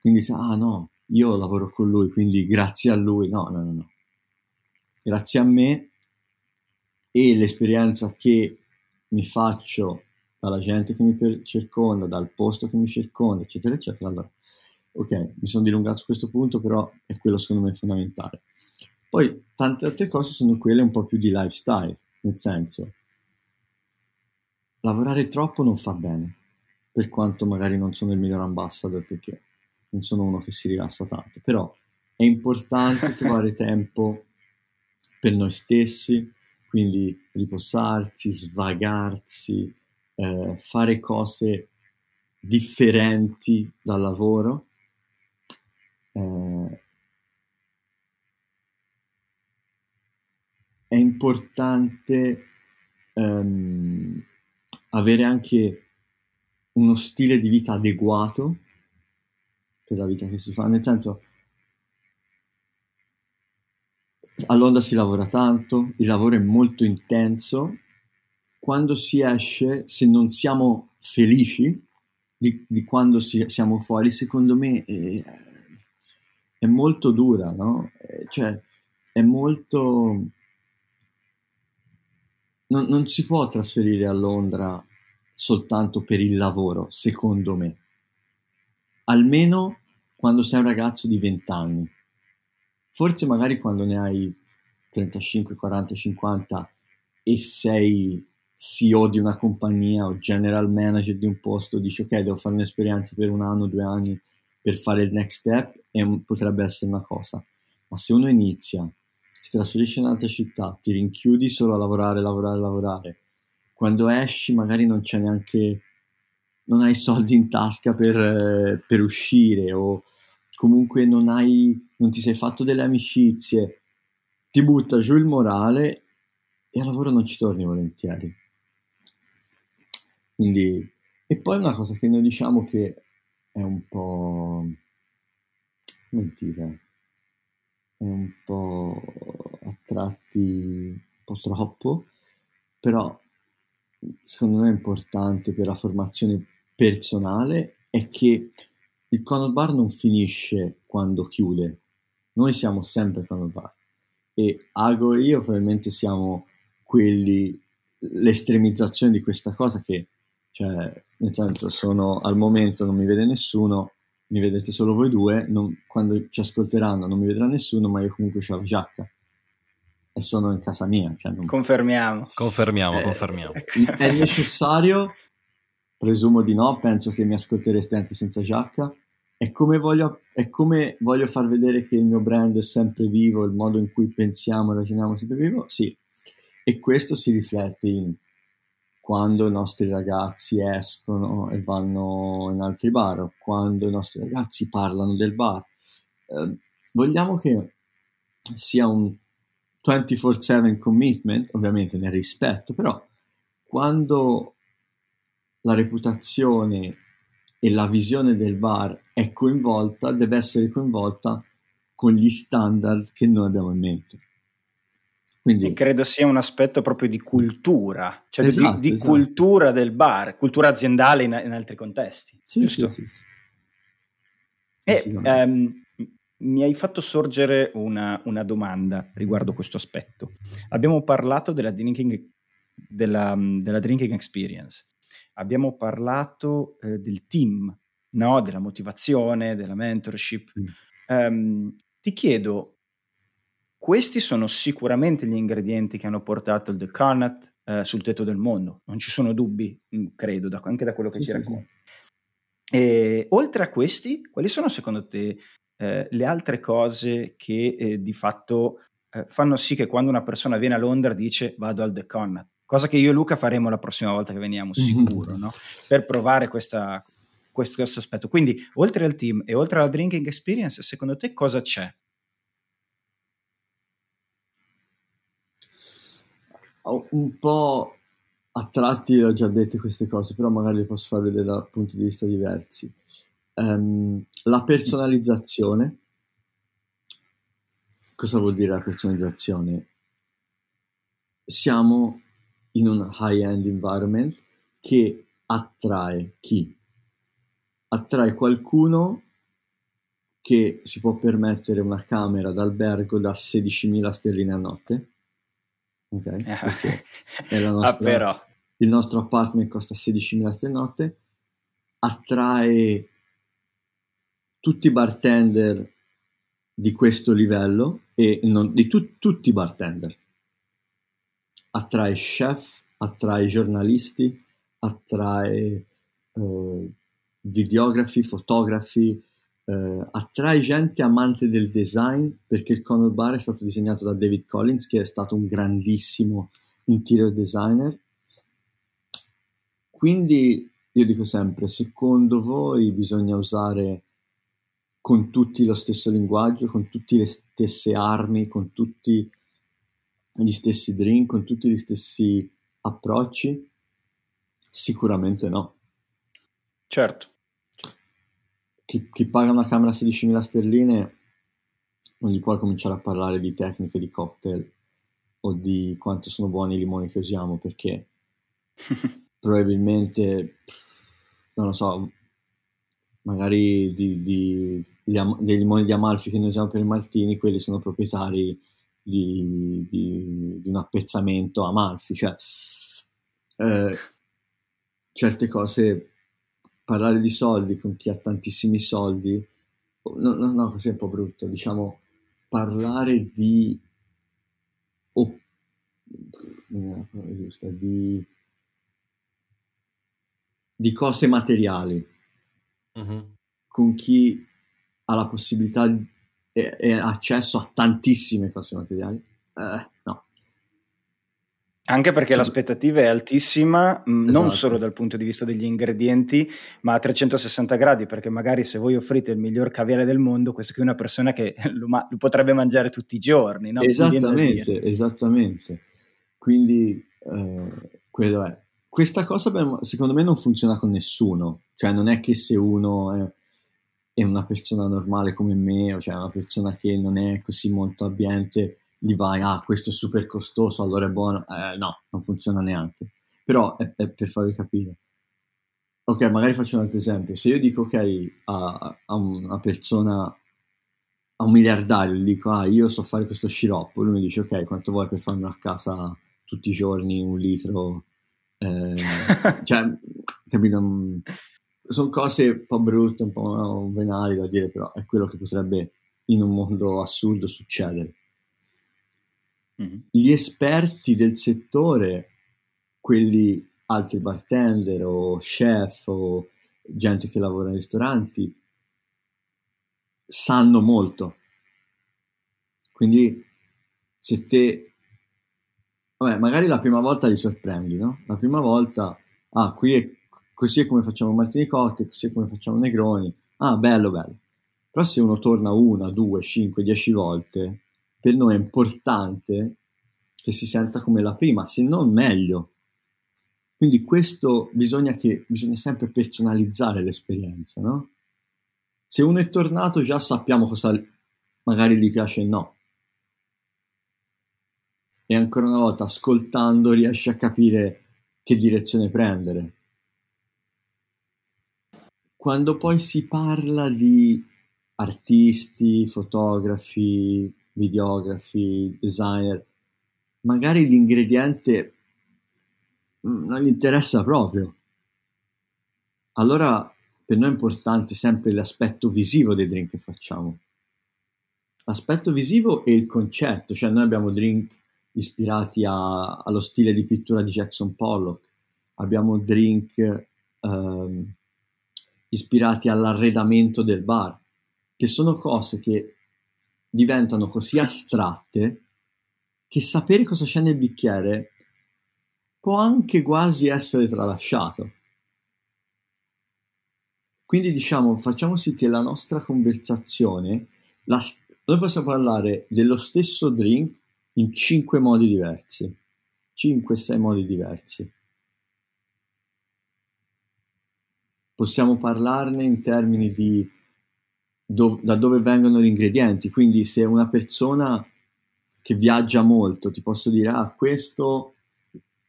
quindi ah no, io lavoro con lui, quindi grazie a lui, no, no, no, no. Grazie a me e l'esperienza che mi faccio dalla gente che mi circonda, dal posto che mi circonda, eccetera, eccetera. Allora, ok, mi sono dilungato su questo punto, però è quello secondo me fondamentale. Poi tante altre cose sono quelle un po' più di lifestyle, nel senso, lavorare troppo non fa bene, per quanto magari non sono il miglior ambassador perché non sono uno che si rilassa tanto, però è importante trovare tempo per noi stessi, quindi riposarsi, svagarsi, eh, fare cose differenti dal lavoro. Eh, è importante ehm, avere anche uno stile di vita adeguato per la vita che si fa, nel senso a Londra si lavora tanto, il lavoro è molto intenso, quando si esce, se non siamo felici di, di quando si, siamo fuori, secondo me è, è molto dura, no? Cioè, è molto... Non, non si può trasferire a Londra soltanto per il lavoro, secondo me. Almeno quando sei un ragazzo di 20 anni. Forse magari quando ne hai 35, 40, 50 e sei CEO di una compagnia o general manager di un posto, dici ok, devo fare un'esperienza per un anno, due anni per fare il next step e potrebbe essere una cosa. Ma se uno inizia, si trasferisce in un'altra città, ti rinchiudi solo a lavorare, lavorare, lavorare, quando esci magari non c'è neanche, non hai soldi in tasca per, per uscire o comunque non hai, non ti sei fatto delle amicizie, ti butta giù il morale e al lavoro non ci torni volentieri. Quindi, e poi una cosa che noi diciamo che è un po', come dire, è un po' a tratti un po' troppo, però secondo me è importante per la formazione personale è che il Conor Bar non finisce quando chiude, noi siamo sempre Conor Bar e Ago e io probabilmente siamo quelli, l'estremizzazione di questa cosa che, cioè, nel senso, sono al momento non mi vede nessuno, mi vedete solo voi due, non, quando ci ascolteranno non mi vedrà nessuno, ma io comunque ho la giacca e sono in casa mia. Cioè non... Confermiamo. Confermiamo, eh, confermiamo. È necessario? Presumo di no, penso che mi ascoltereste anche senza giacca. È come, voglio, è come voglio far vedere che il mio brand è sempre vivo, il modo in cui pensiamo e ragioniamo è sempre vivo? Sì. E questo si riflette in quando i nostri ragazzi escono e vanno in altri bar, quando i nostri ragazzi parlano del bar. Eh, vogliamo che sia un 24/7 commitment, ovviamente nel rispetto, però quando la reputazione e la visione del bar è coinvolta, deve essere coinvolta con gli standard che noi abbiamo in mente. Quindi, e credo sia un aspetto proprio di cultura, cioè esatto, di, di esatto. cultura del bar, cultura aziendale in, in altri contesti. Sì, giusto? Sì, sì. E, um, mi hai fatto sorgere una, una, domanda riguardo questo aspetto. Abbiamo parlato della drinking, della, della drinking experience, abbiamo parlato eh, del team, no? della motivazione, della mentorship. Mm. Um, ti chiedo, questi sono sicuramente gli ingredienti che hanno portato il The Carnat eh, sul tetto del mondo, non ci sono dubbi, mm, credo, da, anche da quello che sì, ci sì, racconti. Sì. E, oltre a questi, quali sono secondo te eh, le altre cose che eh, di fatto eh, fanno sì che quando una persona viene a Londra dice vado al The Connaught, cosa che io e Luca faremo la prossima volta che veniamo, sicuro, no? per provare questa, questo, questo aspetto. Quindi, oltre al team e oltre alla drinking experience, secondo te cosa c'è? Un po' a tratti ho già detto queste cose, però magari le posso far vedere da punti di vista diversi um, la personalizzazione. Cosa vuol dire la personalizzazione? Siamo in un high-end environment che attrae chi? Attrae qualcuno che si può permettere una camera d'albergo da 16.000 sterline a notte. Ok? È la nostra, ah, però. Il nostro apartment costa 16.000 sterline a notte. Attrae tutti i bartender di questo livello e non, di tu, tutti i bartender. Attrae chef, attrae giornalisti, attrae eh, videografi, fotografi, eh, attrae gente amante del design perché il Conor Bar è stato disegnato da David Collins che è stato un grandissimo interior designer. Quindi io dico sempre, secondo voi bisogna usare con tutti lo stesso linguaggio, con tutte le stesse armi, con tutti gli stessi drink, con tutti gli stessi approcci? Sicuramente no. Certo. Chi, chi paga una camera a 16.000 sterline non gli puoi cominciare a parlare di tecniche di cocktail o di quanto sono buoni i limoni che usiamo perché probabilmente non lo so magari di, di, dei limoni di Amalfi che noi usiamo per i martini quelli sono proprietari di, di, di un appezzamento Amalfi cioè eh, certe cose, parlare di soldi con chi ha tantissimi soldi, no, no, no così è un po' brutto, diciamo, parlare di... Oh, giusta, di, di cose materiali uh-huh. con chi ha la possibilità e, e accesso a tantissime cose materiali. Eh, no, anche perché sì. l'aspettativa è altissima, esatto. non solo dal punto di vista degli ingredienti, ma a 360 gradi, perché magari se voi offrite il miglior caviale del mondo, questo qui è una persona che lo, ma- lo potrebbe mangiare tutti i giorni. No? Esattamente, esattamente. Quindi eh, quello è. Questa cosa secondo me non funziona con nessuno, cioè non è che se uno è, è una persona normale come me, cioè una persona che non è così molto ambiente, gli vai, ah, questo è super costoso, allora è buono. Eh, no, non funziona neanche. Però è, è, per farvi capire. Ok, magari faccio un altro esempio. Se io dico, ok, a, a una persona, a un miliardario, gli dico, ah, io so fare questo sciroppo, lui mi dice, ok, quanto vuoi per farmelo a casa tutti i giorni, un litro? Eh, cioè, capito? Sono cose un po' brutte, un po' venali da dire, però è quello che potrebbe in un mondo assurdo succedere. Mm-hmm. Gli esperti del settore, quelli altri bartender o chef o gente che lavora in ristoranti, sanno molto. Quindi se te... Vabbè, magari la prima volta li sorprendi, no? La prima volta, ah, qui è così è come facciamo martini cocktail, così è come facciamo negroni. Ah, bello, bello. Però se uno torna una, due, cinque, dieci volte, per noi è importante che si senta come la prima, se non meglio. Quindi questo bisogna, che, bisogna sempre personalizzare l'esperienza, no? Se uno è tornato già sappiamo cosa magari gli piace e no. E ancora una volta, ascoltando, riesci a capire che direzione prendere. Quando poi si parla di artisti, fotografi, videografi, designer, magari l'ingrediente mm, non gli interessa proprio. Allora per noi è importante sempre l'aspetto visivo dei drink che facciamo. L'aspetto visivo e il concetto, cioè noi abbiamo drink ispirati a, allo stile di pittura di Jackson Pollock, abbiamo drink um, ispirati all'arredamento del bar, che sono cose che diventano così astratte che sapere cosa c'è nel bicchiere può anche quasi essere tralasciato. Quindi diciamo, facciamo sì che la nostra conversazione, la, noi possiamo parlare dello stesso drink in cinque modi diversi, 5-6 modi diversi. Possiamo parlarne in termini di do, da dove vengono gli ingredienti, quindi se una persona che viaggia molto, ti posso dire, ah, questo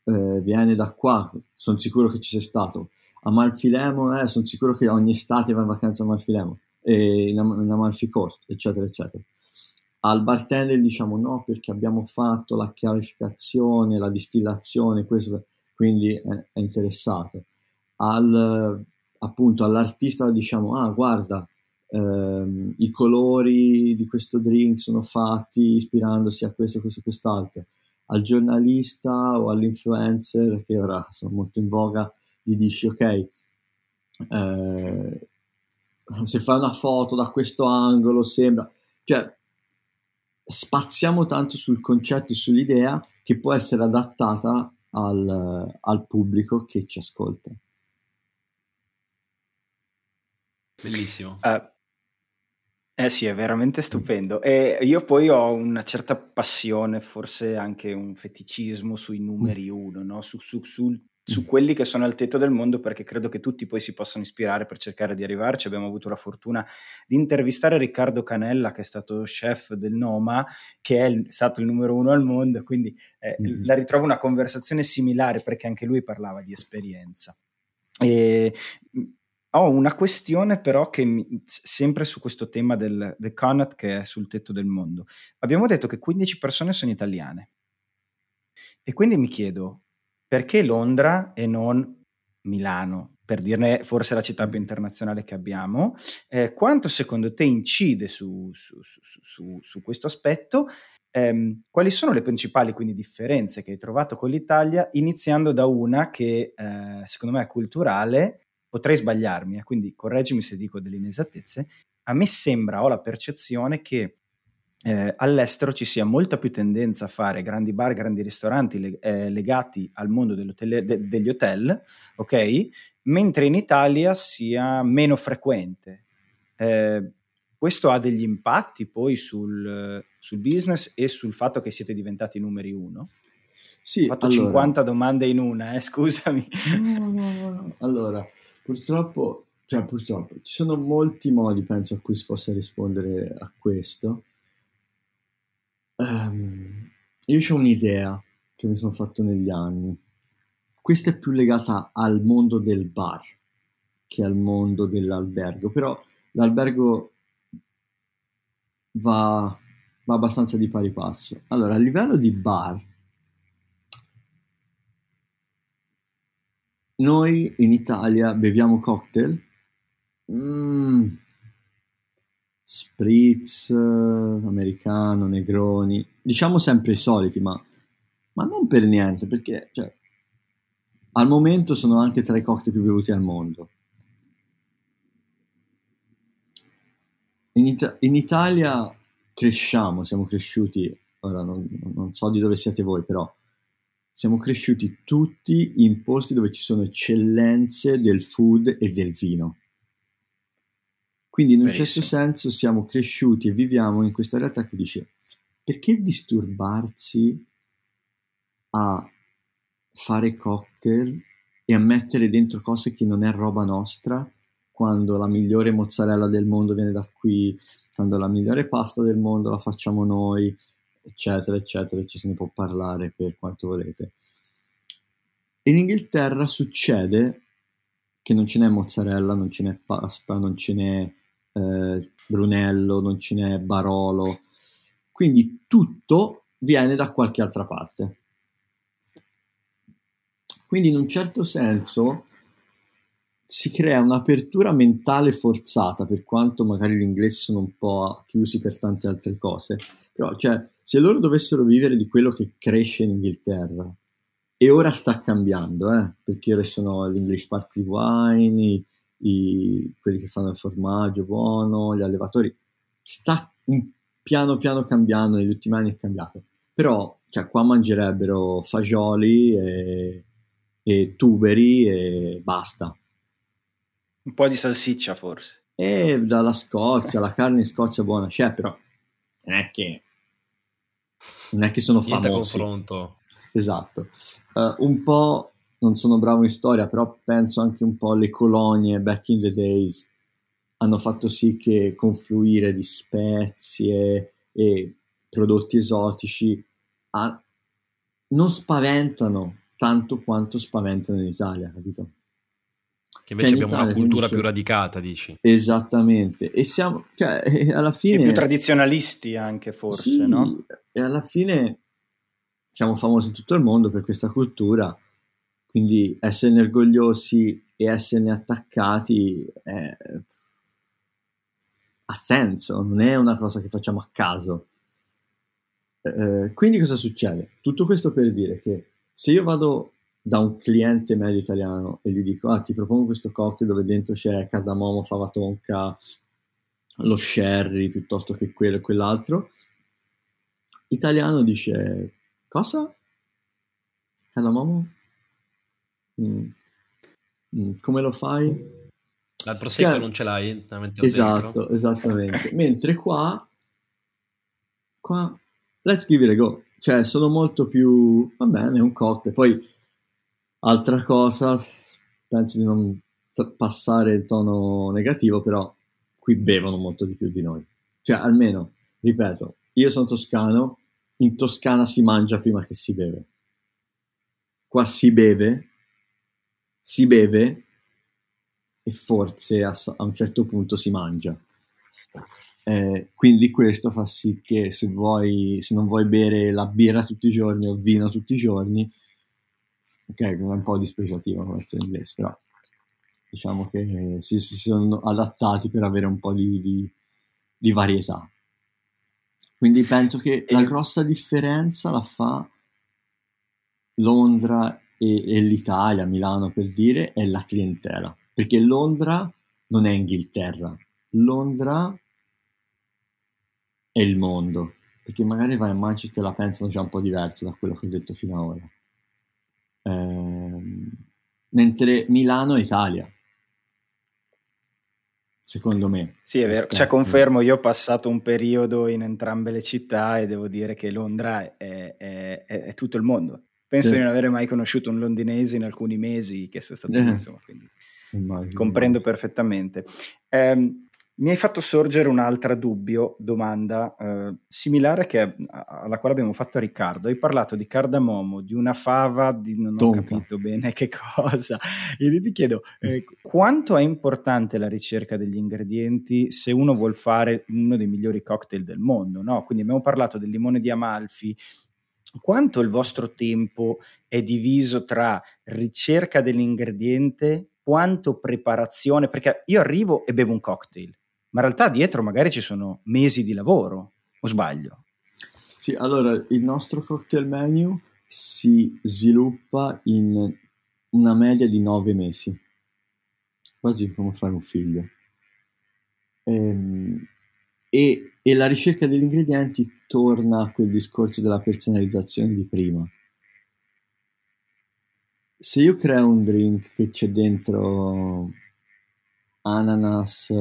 eh, viene da qua, sono sicuro che ci sei stato. A Malfilemo, eh, sono sicuro che ogni estate vai in vacanza a Malfilemo, e in, in Amalfi Coast, eccetera, eccetera. Al bartender diciamo no, perché abbiamo fatto la chiarificazione, la distillazione, questo, quindi è interessato. Al, appunto all'artista diciamo, ah, guarda, ehm, i colori di questo drink sono fatti ispirandosi a questo, questo quest'altro. Al giornalista o all'influencer, che ora sono molto in voga, gli dici ok, eh, se fai una foto da questo angolo sembra, cioè spaziamo tanto sul concetto e sull'idea che può essere adattata al, al pubblico che ci ascolta. Bellissimo. Uh, eh sì, è veramente stupendo. E io poi ho una certa passione, forse anche un feticismo sui numeri uno, no? su, su, sul su quelli che sono al tetto del mondo perché credo che tutti poi si possano ispirare per cercare di arrivarci. Abbiamo avuto la fortuna di intervistare Riccardo Canella che è stato chef del Noma, che è stato il numero uno al mondo, quindi eh, mm-hmm. la ritrovo una conversazione similare perché anche lui parlava di esperienza. E, ho una questione però che mi, sempre su questo tema del, del Connat che è sul tetto del mondo. Abbiamo detto che 15 persone sono italiane e quindi mi chiedo perché Londra e non Milano? Per dirne forse la città più internazionale che abbiamo, eh, quanto secondo te incide su, su, su, su questo aspetto? Eh, quali sono le principali quindi differenze che hai trovato con l'Italia, iniziando da una che eh, secondo me è culturale, potrei sbagliarmi, eh, quindi correggimi se dico delle inesattezze, a me sembra, ho la percezione che eh, all'estero ci sia molta più tendenza a fare grandi bar, grandi ristoranti leg- eh, legati al mondo de- degli hotel, ok? Mentre in Italia sia meno frequente. Eh, questo ha degli impatti poi sul, sul, business e sul fatto che siete diventati numeri uno? Sì, Ho fatto allora... 50 domande in una, eh, scusami. No, no, no. Allora, purtroppo, cioè purtroppo, ci sono molti modi, penso, a cui si possa rispondere a questo. Um, io ho un'idea che mi sono fatto negli anni. Questa è più legata al mondo del bar che al mondo dell'albergo, però l'albergo va, va abbastanza di pari passo. Allora, a livello di bar, noi in Italia beviamo cocktail? Mm, spritz, americano, negroni, diciamo sempre i soliti, ma, ma non per niente, perché cioè, al momento sono anche tra i cocktail più bevuti al mondo. In, It- in Italia cresciamo, siamo cresciuti, ora non, non so di dove siete voi, però siamo cresciuti tutti in posti dove ci sono eccellenze del food e del vino. Quindi in un certo Verissimo. certo senso siamo cresciuti e viviamo in questa realtà che dice perché disturbarsi a fare cocktail e a mettere dentro cose che non è roba nostra quando la migliore mozzarella del mondo viene da qui, quando la migliore pasta del mondo la facciamo noi, eccetera, eccetera, ci se ne può parlare per quanto volete. In Inghilterra succede che non ce n'è mozzarella, non ce n'è pasta, non ce n'è eh, Brunello, non ce n'è Barolo, quindi tutto viene da qualche altra parte. Quindi in un certo senso si crea un'apertura mentale forzata, per quanto magari gli inglesi sono un po' chiusi per tante altre cose, però cioè, se loro dovessero vivere di quello che cresce in Inghilterra, e ora sta cambiando, eh, perché ora sono l'English Sparkling Wine, i, i, quelli che fanno il formaggio buono, gli allevatori, sta un piano piano cambiando, negli ultimi anni è cambiato. Però cioè, qua mangerebbero fagioli e, e tuberi e basta. Un po' di salsiccia forse. E dalla Scozia, la carne in Scozia buona, c'è però non è che non è che sono Niente famosi. confronto. Esatto. Uh, un po' non sono bravo in storia, però penso anche un po' alle colonie back in the days hanno fatto sì che confluire di spezie e prodotti esotici a... non spaventano tanto quanto spaventano in Italia, capito? Che invece cioè, abbiamo Italia, una cultura dice... più radicata, dici? Esattamente. E siamo, cioè, alla fine... E più tradizionalisti anche, forse, sì, no? E alla fine siamo famosi in tutto il mondo per questa cultura, quindi esserne orgogliosi e esserne attaccati è... ha senso, non è una cosa che facciamo a caso. Eh, quindi cosa succede? Tutto questo per dire che se io vado da un cliente medio italiano e gli dico, ah, ti propongo questo cocktail dove dentro c'è cardamomo, fava tonka, lo sherry piuttosto che quello e quell'altro, italiano dice, cosa? Cardamomo? Mm. Mm. Come lo fai? Al prosecco cioè, non ce l'hai? Esatto, dentro. esattamente. Mentre qua, qua, let's give it a go. Cioè, sono molto più, va bene, un cocktail. Poi, altra cosa, penso di non passare il tono negativo, però qui bevono molto di più di noi. Cioè, almeno, ripeto, io sono toscano, in Toscana si mangia prima che si beve. Qua si beve, si beve e forse a, a un certo punto si mangia. Eh, quindi questo fa sì che se, vuoi, se non vuoi bere la birra tutti i giorni o il vino tutti i giorni, ok, è un po' dispregiativa come in inglese, però diciamo che si, si, sono adattati per avere un po' di, di, di varietà. Quindi penso che la grossa differenza la fa Londra e, e l'Italia, Milano per dire, è la clientela perché Londra non è Inghilterra, Londra è il mondo, perché magari vai a Manchester e la pensano già un po' diverso da quello che ho detto fino ad ora. Ehm, mentre Milano è Italia, secondo me. Sì, è vero, cioè confermo, io ho passato un periodo in entrambe le città e devo dire che Londra è, è, è, è tutto il mondo. Penso sì. di non avere mai conosciuto un londinese in alcuni mesi che sia stato eh. insomma, quindi Immagino. Comprendo perfettamente. Eh, mi hai fatto sorgere un'altra dubbio, domanda eh, similare che, alla quale abbiamo fatto a Riccardo. Hai parlato di cardamomo, di una fava, di non Tonka. ho capito bene che cosa. Io ti chiedo eh, quanto è importante la ricerca degli ingredienti se uno vuole fare uno dei migliori cocktail del mondo. No? Quindi abbiamo parlato del limone di Amalfi, quanto il vostro tempo è diviso tra ricerca dell'ingrediente quanto preparazione, perché io arrivo e bevo un cocktail, ma in realtà dietro magari ci sono mesi di lavoro, o sbaglio? Sì, allora il nostro cocktail menu si sviluppa in una media di nove mesi, quasi come fare un figlio. Ehm, e, e la ricerca degli ingredienti torna a quel discorso della personalizzazione di prima se io creo un drink che c'è dentro ananas,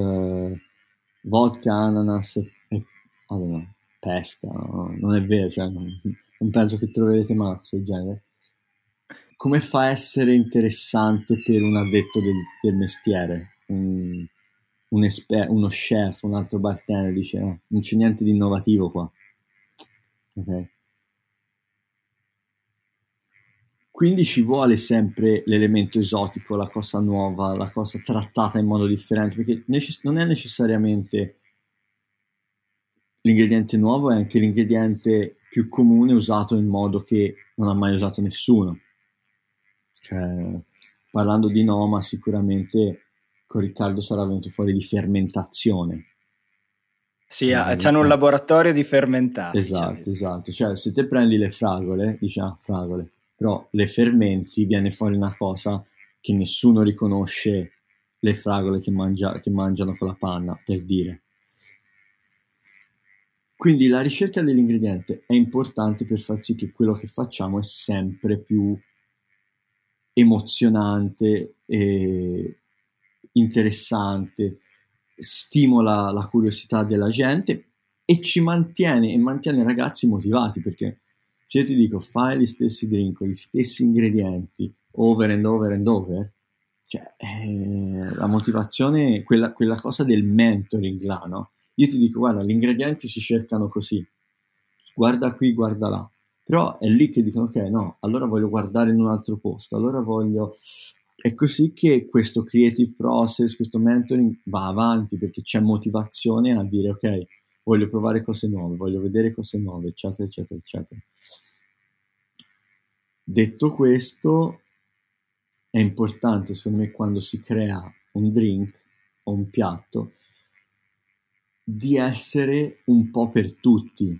vodka, ananas e know, pesca, no? non è vero, cioè, non, non, penso che troverete mai questo del genere. Come fa a essere interessante per un addetto del, del mestiere? Un, un esper- uno chef, un altro bartender dice no, non c'è niente di innovativo qua. Ok? Quindi ci vuole sempre l'elemento esotico, la cosa nuova, la cosa trattata in modo differente, perché necess- non è necessariamente l'ingrediente nuovo, è anche l'ingrediente più comune usato in modo che non ha mai usato nessuno. Cioè, parlando di Noma, sicuramente con Riccardo sarà venuto fuori di fermentazione. Sì, eh, hanno un laboratorio di fermentati. Esatto, cioè. esatto. Cioè, se te prendi le fragole, diciamo fragole, però le fermenti viene fuori una cosa che nessuno riconosce le fragole che, mangia, che mangiano con la panna, per dire. Quindi la ricerca dell'ingrediente è importante per far sì che quello che facciamo è sempre più emozionante e interessante, stimola la curiosità della gente e ci mantiene e mantiene i ragazzi motivati perché se io ti dico fai gli stessi drink con gli stessi ingredienti over and over and over, cioè eh, la motivazione, quella, quella cosa del mentoring là, no? Io ti dico guarda, gli ingredienti si cercano così, guarda qui, guarda là. Però è lì che dicono ok, no, allora voglio guardare in un altro posto, allora voglio... È così che questo creative process, questo mentoring va avanti perché c'è motivazione a dire ok, voglio provare cose nuove, voglio vedere cose nuove, eccetera, eccetera, eccetera. Detto questo, è importante secondo me quando si crea un drink o un piatto di essere un po' per tutti,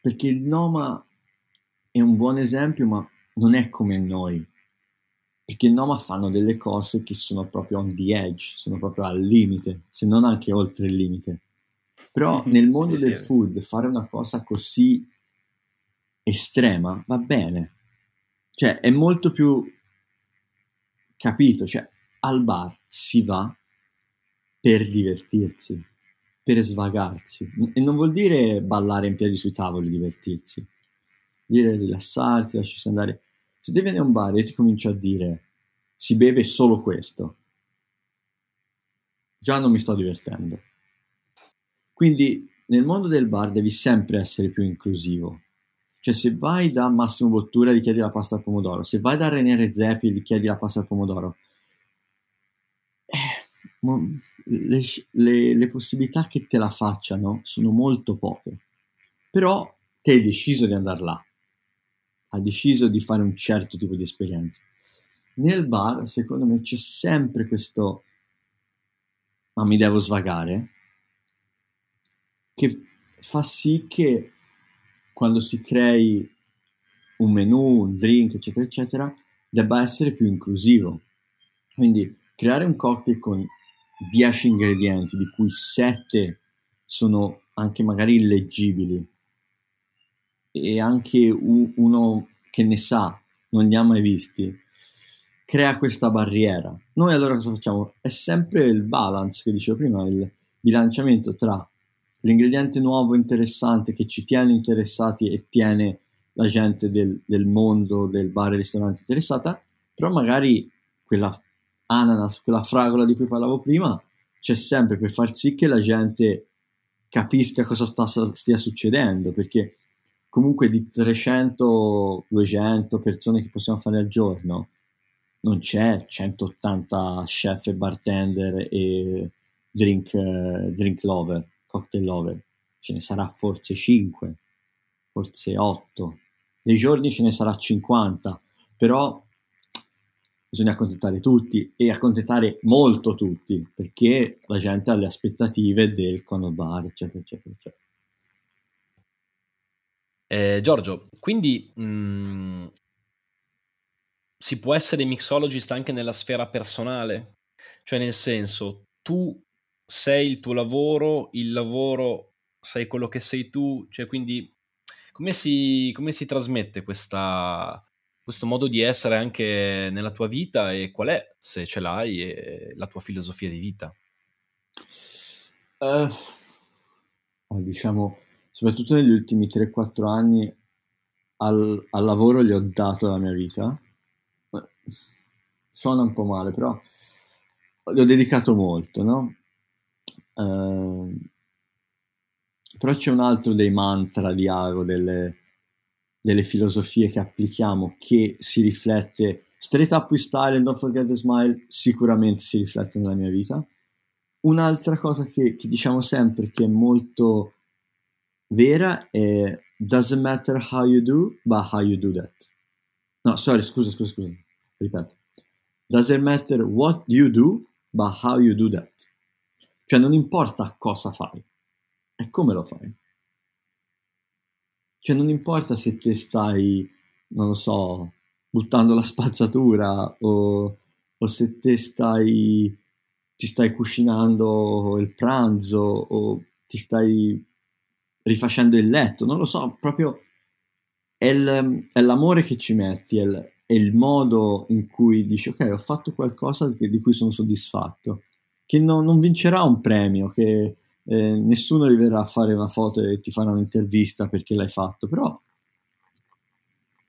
perché il Noma è un buon esempio, ma non è come noi, perché Noma fanno delle cose che sono proprio on the edge, sono proprio al limite, se non anche oltre il limite. Però nel mondo sì, del sì. food fare una cosa così estrema va bene. Cioè, è molto più capito, cioè al bar si va per divertirsi, per svagarsi. E non vuol dire ballare in piedi sui tavoli, divertirsi. Dire rilassarsi, lasciarsi andare. Se te vieni a un bar e ti comincio a dire si beve solo questo, già non mi sto divertendo. Quindi nel mondo del bar devi sempre essere più inclusivo. Cioè se vai da Massimo Bottura gli chiedi la pasta al pomodoro, se vai da René Redzepi gli chiedi la pasta al pomodoro, eh, le, le, le possibilità che te la facciano sono molto poche. Però te hai deciso di andare là, hai deciso di fare un certo tipo di esperienza. Nel bar, secondo me, c'è sempre questo ma mi devo svagare che fa sì che quando si crei un menu, un drink, eccetera, eccetera, debba essere più inclusivo. Quindi creare un cocktail con 10 ingredienti, di cui 7 sono anche magari illeggibili, e anche uno che ne sa, non li ha mai visti, crea questa barriera. Noi allora cosa facciamo? È sempre il balance che dicevo prima, il bilanciamento tra l'ingrediente nuovo interessante che ci tiene interessati e tiene la gente del, del mondo del bar e ristorante interessata, però magari quella ananas, quella fragola di cui parlavo prima, c'è sempre per far sì che la gente capisca cosa sta, stia succedendo, perché comunque di 300-200 persone che possiamo fare al giorno, non c'è 180 chef e bartender e drink, uh, drink lover cocktail lover, ce ne sarà forse 5, forse 8, dei giorni ce ne sarà 50, però bisogna accontentare tutti e accontentare molto tutti, perché la gente ha le aspettative del cono bar, eccetera, eccetera, eccetera. Eh, Giorgio, quindi mh, mm, si può essere mixologist anche nella sfera personale? Cioè nel senso, tu sei il tuo lavoro, il lavoro sei quello che sei tu, cioè quindi come si, come si trasmette questa, questo modo di essere anche nella tua vita e qual è, se ce l'hai, la tua filosofia di vita? Uh, diciamo, soprattutto negli ultimi 3-4 anni al, al, lavoro gli ho dato la mia vita. Suona un po' male, però gli ho dedicato molto, no? Ehm, però c'è un altro dei mantra di Ago, delle, delle filosofie che applichiamo, che si riflette straight up with style and don't forget the smile, sicuramente si riflette nella mia vita. Un'altra cosa che, che diciamo sempre che è molto vera è doesn't matter how you do, but how you do that. No, sorry, scusa, scusa, scusa, ripeto. Doesn't matter what you do, but how you do that. Cioè non importa cosa fai, è come lo fai. Cioè non importa se te stai, non lo so, buttando la spazzatura o, o se te stai, ti stai cucinando il pranzo o ti stai rifacendo il letto, non lo so, proprio è, il, è l'amore che ci metti, è il, è il, modo in cui dici ok ho fatto qualcosa di cui sono soddisfatto che non, non vincerà un premio, che eh, nessuno ti verrà a fare una foto e ti farà un'intervista perché l'hai fatto, però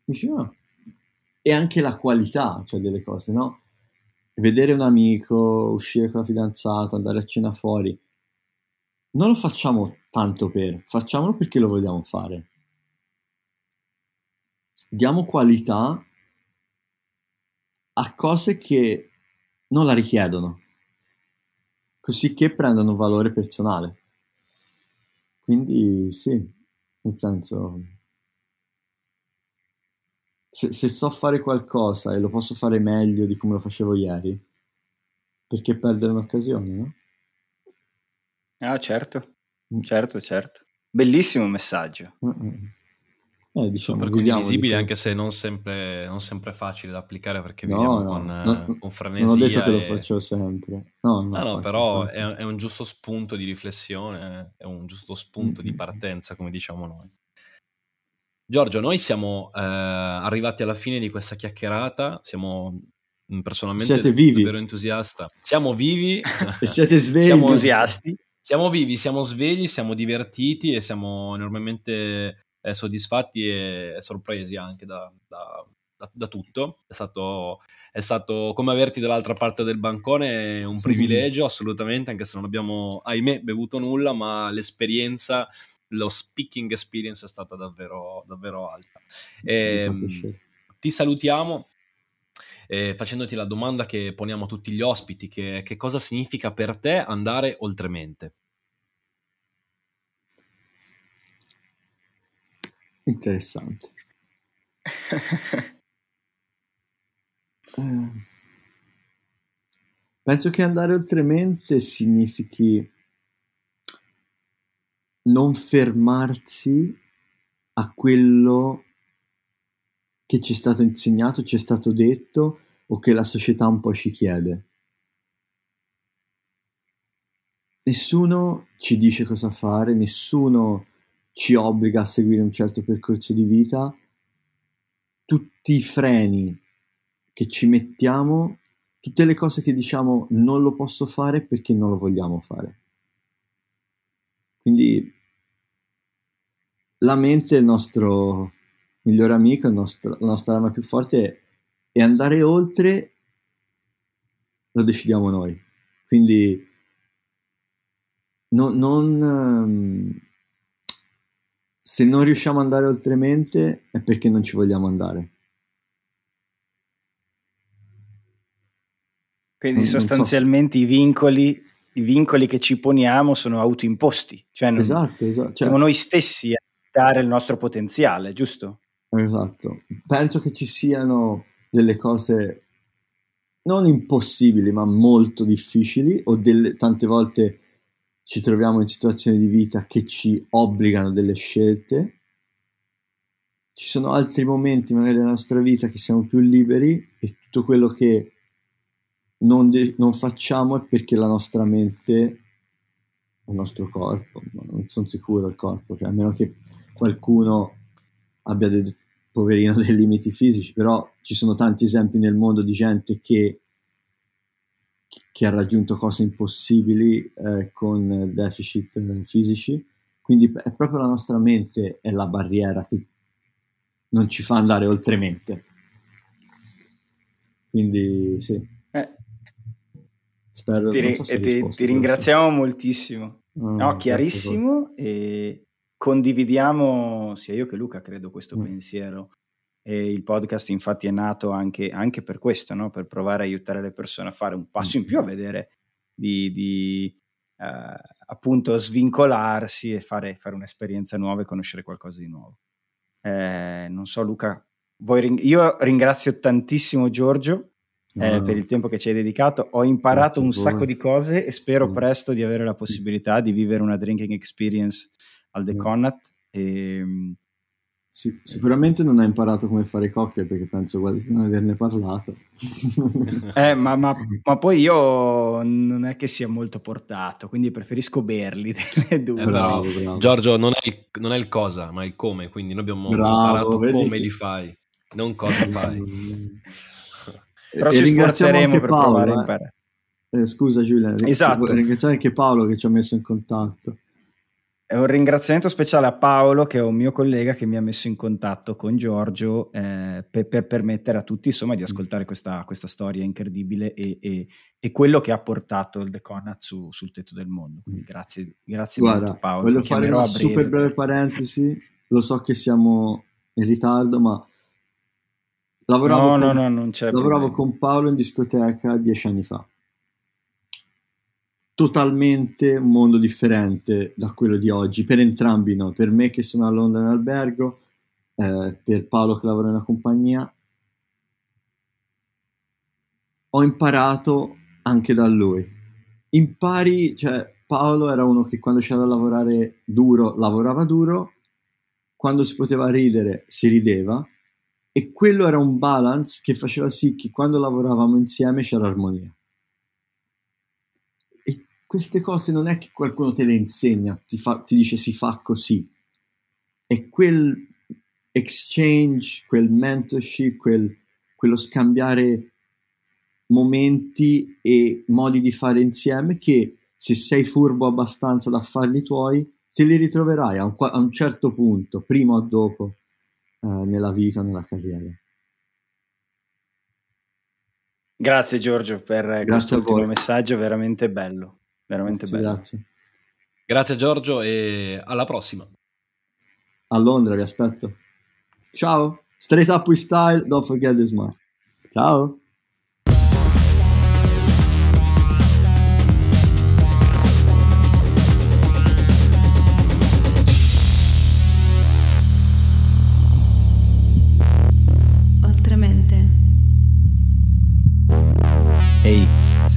dici no. E anche la qualità cioè, delle cose, no? Vedere un amico, uscire con la fidanzata, andare a cena fuori, non lo facciamo tanto per, facciamolo perché lo vogliamo fare. Diamo qualità a cose che non la richiedono così che prendano valore personale. Quindi sì, nel senso, se, se, so fare qualcosa e lo posso fare meglio di come lo facevo ieri, perché perdere un'occasione, no? Ah, certo, mm. certo, certo. Bellissimo messaggio. Mm-mm. Eh, diciamo, super condivisibili, anche se non sempre, non sempre facile da applicare perché no, viviamo no, con, no, con frenesia. Non ho detto che e... lo faccio sempre. No, no, no però è, è, un giusto spunto di riflessione, è un giusto spunto mm-hmm. di partenza, come diciamo noi. Giorgio, noi siamo eh, arrivati alla fine di questa chiacchierata, siamo mm, personalmente siete vivi. davvero entusiasta. Siamo vivi e siete svegli, siamo entusiasti. Siamo vivi, siamo svegli, siamo divertiti e siamo enormemente eh, soddisfatti e sorpresi anche da, da, da, da tutto. È stato, è stato, come averti dall'altra parte del bancone un privilegio, assolutamente, anche se non abbiamo, ahimè, bevuto nulla, ma l'esperienza, lo speaking experience è stata davvero, davvero alta. E, ehm, ti salutiamo. Eh, facendoti la domanda che poniamo a tutti gli ospiti, che, che cosa significa per te andare oltremente? Interessante. eh, penso che andare oltremente significhi non fermarsi a quello che ci è stato insegnato, ci è stato detto o che la società un po' ci chiede. Nessuno ci dice cosa fare, nessuno ci obbliga a seguire un certo percorso di vita, tutti i freni che ci mettiamo, tutte le cose che diciamo non lo posso fare perché non lo vogliamo fare. Quindi la mente è il nostro migliore amico, il nostro, la nostra arma più forte e andare oltre lo decidiamo noi. Quindi no, non, um, se non riusciamo ad andare oltremente è perché non ci vogliamo andare. Quindi non, sostanzialmente non so. i, vincoli, i vincoli che ci poniamo sono autoimposti, cioè non, esatto, esatto. Cioè, siamo noi stessi a dare il nostro potenziale, giusto? Esatto. Penso che ci siano delle cose non impossibili, ma molto difficili, o delle, tante volte ci troviamo in situazioni di vita che ci obbligano delle scelte. Ci sono altri momenti magari nella nostra vita che siamo più liberi e tutto quello che non, de- non facciamo è perché la nostra mente, il nostro corpo, non sono sicuro il corpo, cioè, a meno che qualcuno abbia dei, poverino dei limiti fisici, però ci sono tanti esempi nel mondo di gente che che ha raggiunto cose impossibili eh, con deficit eh, fisici. Quindi è proprio la nostra mente è la barriera che non ci fa andare oltremente. Quindi sì. Eh. Spero, ti, so ti, risposto, ti ringraziamo moltissimo. Oh, no, chiarissimo e condividiamo sia io che Luca credo questo mm. pensiero e il podcast infatti è nato anche, anche per questo, no? per provare a aiutare le persone a fare un passo in più, a vedere di, di eh, appunto svincolarsi e fare, fare, un'esperienza nuova e conoscere qualcosa di nuovo. Eh, non so Luca, ring- io ringrazio tantissimo Giorgio eh, per il tempo che ci hai dedicato. Ho imparato un sacco di cose e spero mm. presto di avere la possibilità di vivere una drinking experience al The mm. Connat. E, ehm, sì, sicuramente non ha imparato come fare cocktail perché penso quasi di non averne parlato. eh, ma, ma, ma, poi io non è che sia molto portato, quindi preferisco berli delle due. Eh, bravo, bravo. Giorgio, non è, il, non è, il, cosa, ma il come, quindi noi abbiamo bravo, imparato come che... li fai, non cosa fai. Però e ci sforzeremo per Paolo, provare a eh. imparare. Eh, scusa Giulia, esatto. ringraziare anche Paolo che ci ha messo in contatto. È un ringraziamento speciale a Paolo, che è un mio collega che mi ha messo in contatto con Giorgio eh, per, per, permettere a tutti insomma, di ascoltare questa, questa storia incredibile e, e, e, quello che ha portato il The Conat su, sul tetto del mondo. Quindi grazie, grazie Guarda, molto Paolo. Voglio fare una super breve parentesi, lo so che siamo in ritardo, ma lavoravo, no, con, no, no, lavoravo con Paolo in discoteca dieci anni fa totalmente un mondo differente da quello di oggi, per entrambi no, per me che sono a Londra in albergo, eh, per Paolo che lavora in compagnia. Ho imparato anche da lui. Impari, cioè Paolo era uno che quando c'era da lavorare duro, lavorava duro, quando si poteva ridere si rideva e quello era un balance che faceva sì che quando lavoravamo insieme c'era armonia. Queste cose non è che qualcuno te le insegna, ti, fa, ti dice si fa così, è quel exchange, quel mentorship, quel, quello scambiare momenti e modi di fare insieme che se sei furbo abbastanza da farli tuoi, te li ritroverai a un, a un certo punto, prima o dopo, eh, nella vita, nella carriera. Grazie Giorgio per grazie questo messaggio veramente bello, veramente grazie, bello. Grazie. Grazie Giorgio e alla prossima. A Londra vi aspetto. Ciao, straight up with style, don't forget this man. Ciao.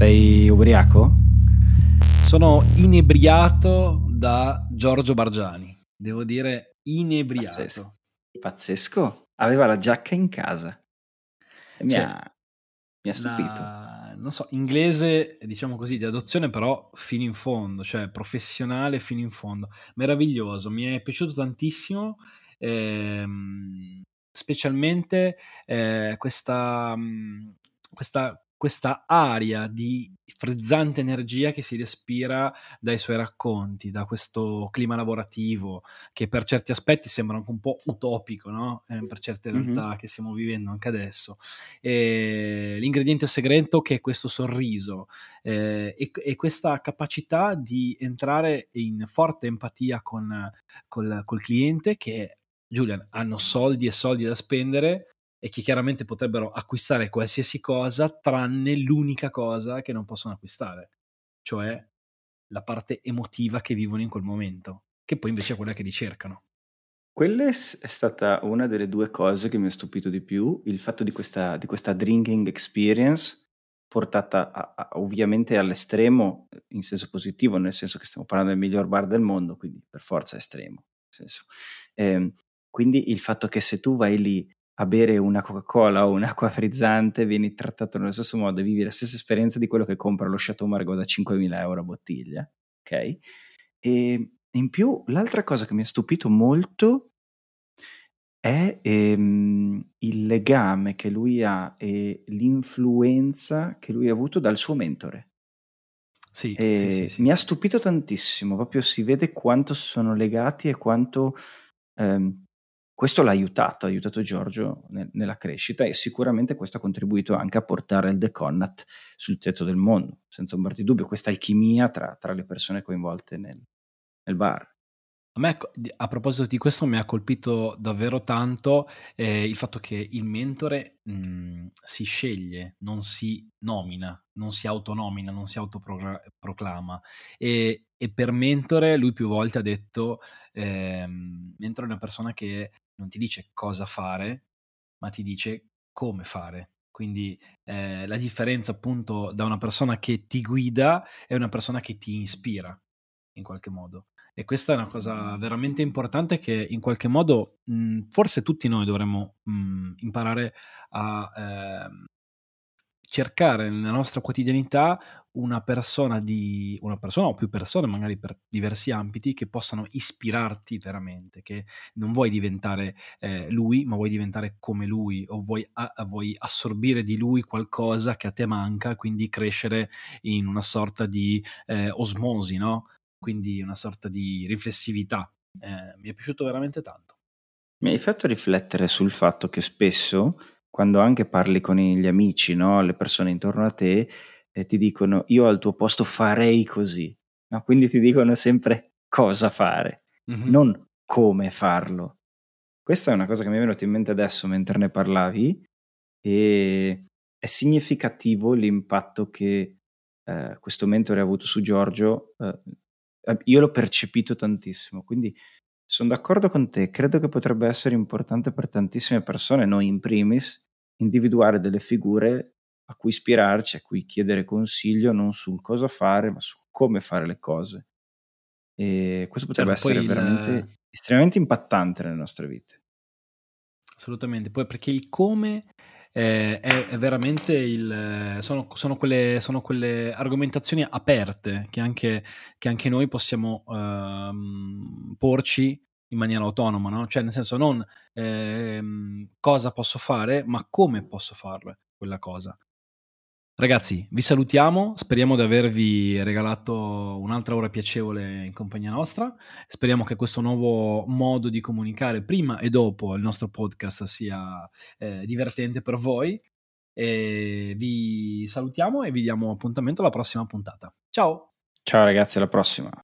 Sei ubriaco? Sono inebriato da Giorgio Bargiani. Devo dire inebriato. Pazzesco. Pazzesco. Aveva la giacca in casa. Mi, cioè, ha, mi ha stupito. La, non so, inglese, diciamo così, di adozione, però fino in fondo, cioè professionale fino in fondo. Meraviglioso, mi è piaciuto tantissimo. Ehm, specialmente eh, questa, questa questa aria di frizzante energia che si respira dai suoi racconti, da questo clima lavorativo che per certi aspetti sembra anche un po' utopico, no? eh, per certe realtà mm-hmm. che stiamo vivendo anche adesso. E l'ingrediente segreto che è questo sorriso eh, e, e, questa capacità di entrare in forte empatia con, col, col cliente che Julian hanno soldi e soldi da spendere e che chiaramente potrebbero acquistare qualsiasi cosa tranne l'unica cosa che non possono acquistare, cioè la parte emotiva che vivono in quel momento, che poi invece è quella che ricercano. Quella è stata una delle due cose che mi ha stupito di più, il fatto di questa, di questa drinking experience portata a, a, ovviamente all'estremo in senso positivo, nel senso che stiamo parlando del miglior bar del mondo, quindi per forza estremo. Eh, quindi il fatto che se tu vai lì a bere una Coca-Cola o un'acqua frizzante vieni trattato nello stesso modo e vivi la stessa esperienza di quello che compra lo Chateau Margaux da 5.000 euro a bottiglia, ok? E in più l'altra cosa che mi ha stupito molto è ehm, il legame che lui ha e l'influenza che lui ha avuto dal suo mentore. Sì, sì, sì, sì, Mi ha stupito tantissimo, proprio si vede quanto sono legati e quanto ehm, questo l'ha aiutato, ha aiutato Giorgio nel, nella crescita e sicuramente questo ha contribuito anche a portare il The Connat sul tetto del mondo, senza ombra di dubbio, questa alchimia tra, tra le persone coinvolte nel, nel bar. Me, a proposito di questo, mi ha colpito davvero tanto eh, il fatto che il mentore mh, mhmm, si sceglie, non si nomina, non si autonomina, non si autoproclama. E, e per mentore lui più volte ha detto, eh, mentore è una persona che non ti dice cosa fare, ma ti dice come fare. Quindi eh, la differenza appunto da una persona che ti guida è una persona che ti ispira in qualche modo. E questa è una cosa veramente importante che in qualche modo mh, forse tutti noi dovremmo mh, imparare a eh, cercare nella nostra quotidianità una persona di una persona o più persone, magari per diversi ambiti, che possano ispirarti veramente, che non vuoi diventare eh, lui, ma vuoi diventare come lui, o vuoi, a, vuoi, assorbire di lui qualcosa che a te manca, quindi crescere in una sorta di eh, osmosi, no? Quindi una sorta di riflessività. Eh, mi è piaciuto veramente tanto. Mi hai fatto riflettere sul fatto che spesso quando anche parli con gli amici, no? le persone intorno a te, eh, ti dicono io al tuo posto farei così, no? quindi ti dicono sempre cosa fare, mm-hmm. non come farlo. Questa è una cosa che mi è venuta in mente adesso mentre ne parlavi e è significativo l'impatto che eh, questo mentore ha avuto su Giorgio. Eh, io l'ho percepito tantissimo, quindi sono d'accordo con te, credo che potrebbe essere importante per tantissime persone, noi in primis, individuare delle figure a cui ispirarci, a cui chiedere consiglio non sul cosa fare, ma su come fare le cose. E questo potrebbe certo, essere veramente estremamente impattante nelle nostre vite. Assolutamente, poi perché il come eh, è, è, veramente il... Sono, sono, quelle, sono, quelle, argomentazioni aperte che anche, che anche noi possiamo ehm, porci in maniera autonoma, no? Cioè nel senso non ehm, cosa posso fare, ma come posso farla quella cosa. Ragazzi, vi salutiamo, speriamo di avervi regalato un'altra ora piacevole in compagnia nostra, speriamo che questo nuovo modo di comunicare prima e dopo il nostro podcast sia eh, divertente per voi e vi salutiamo e vi diamo appuntamento alla prossima puntata. Ciao! Ciao ragazzi, alla prossima!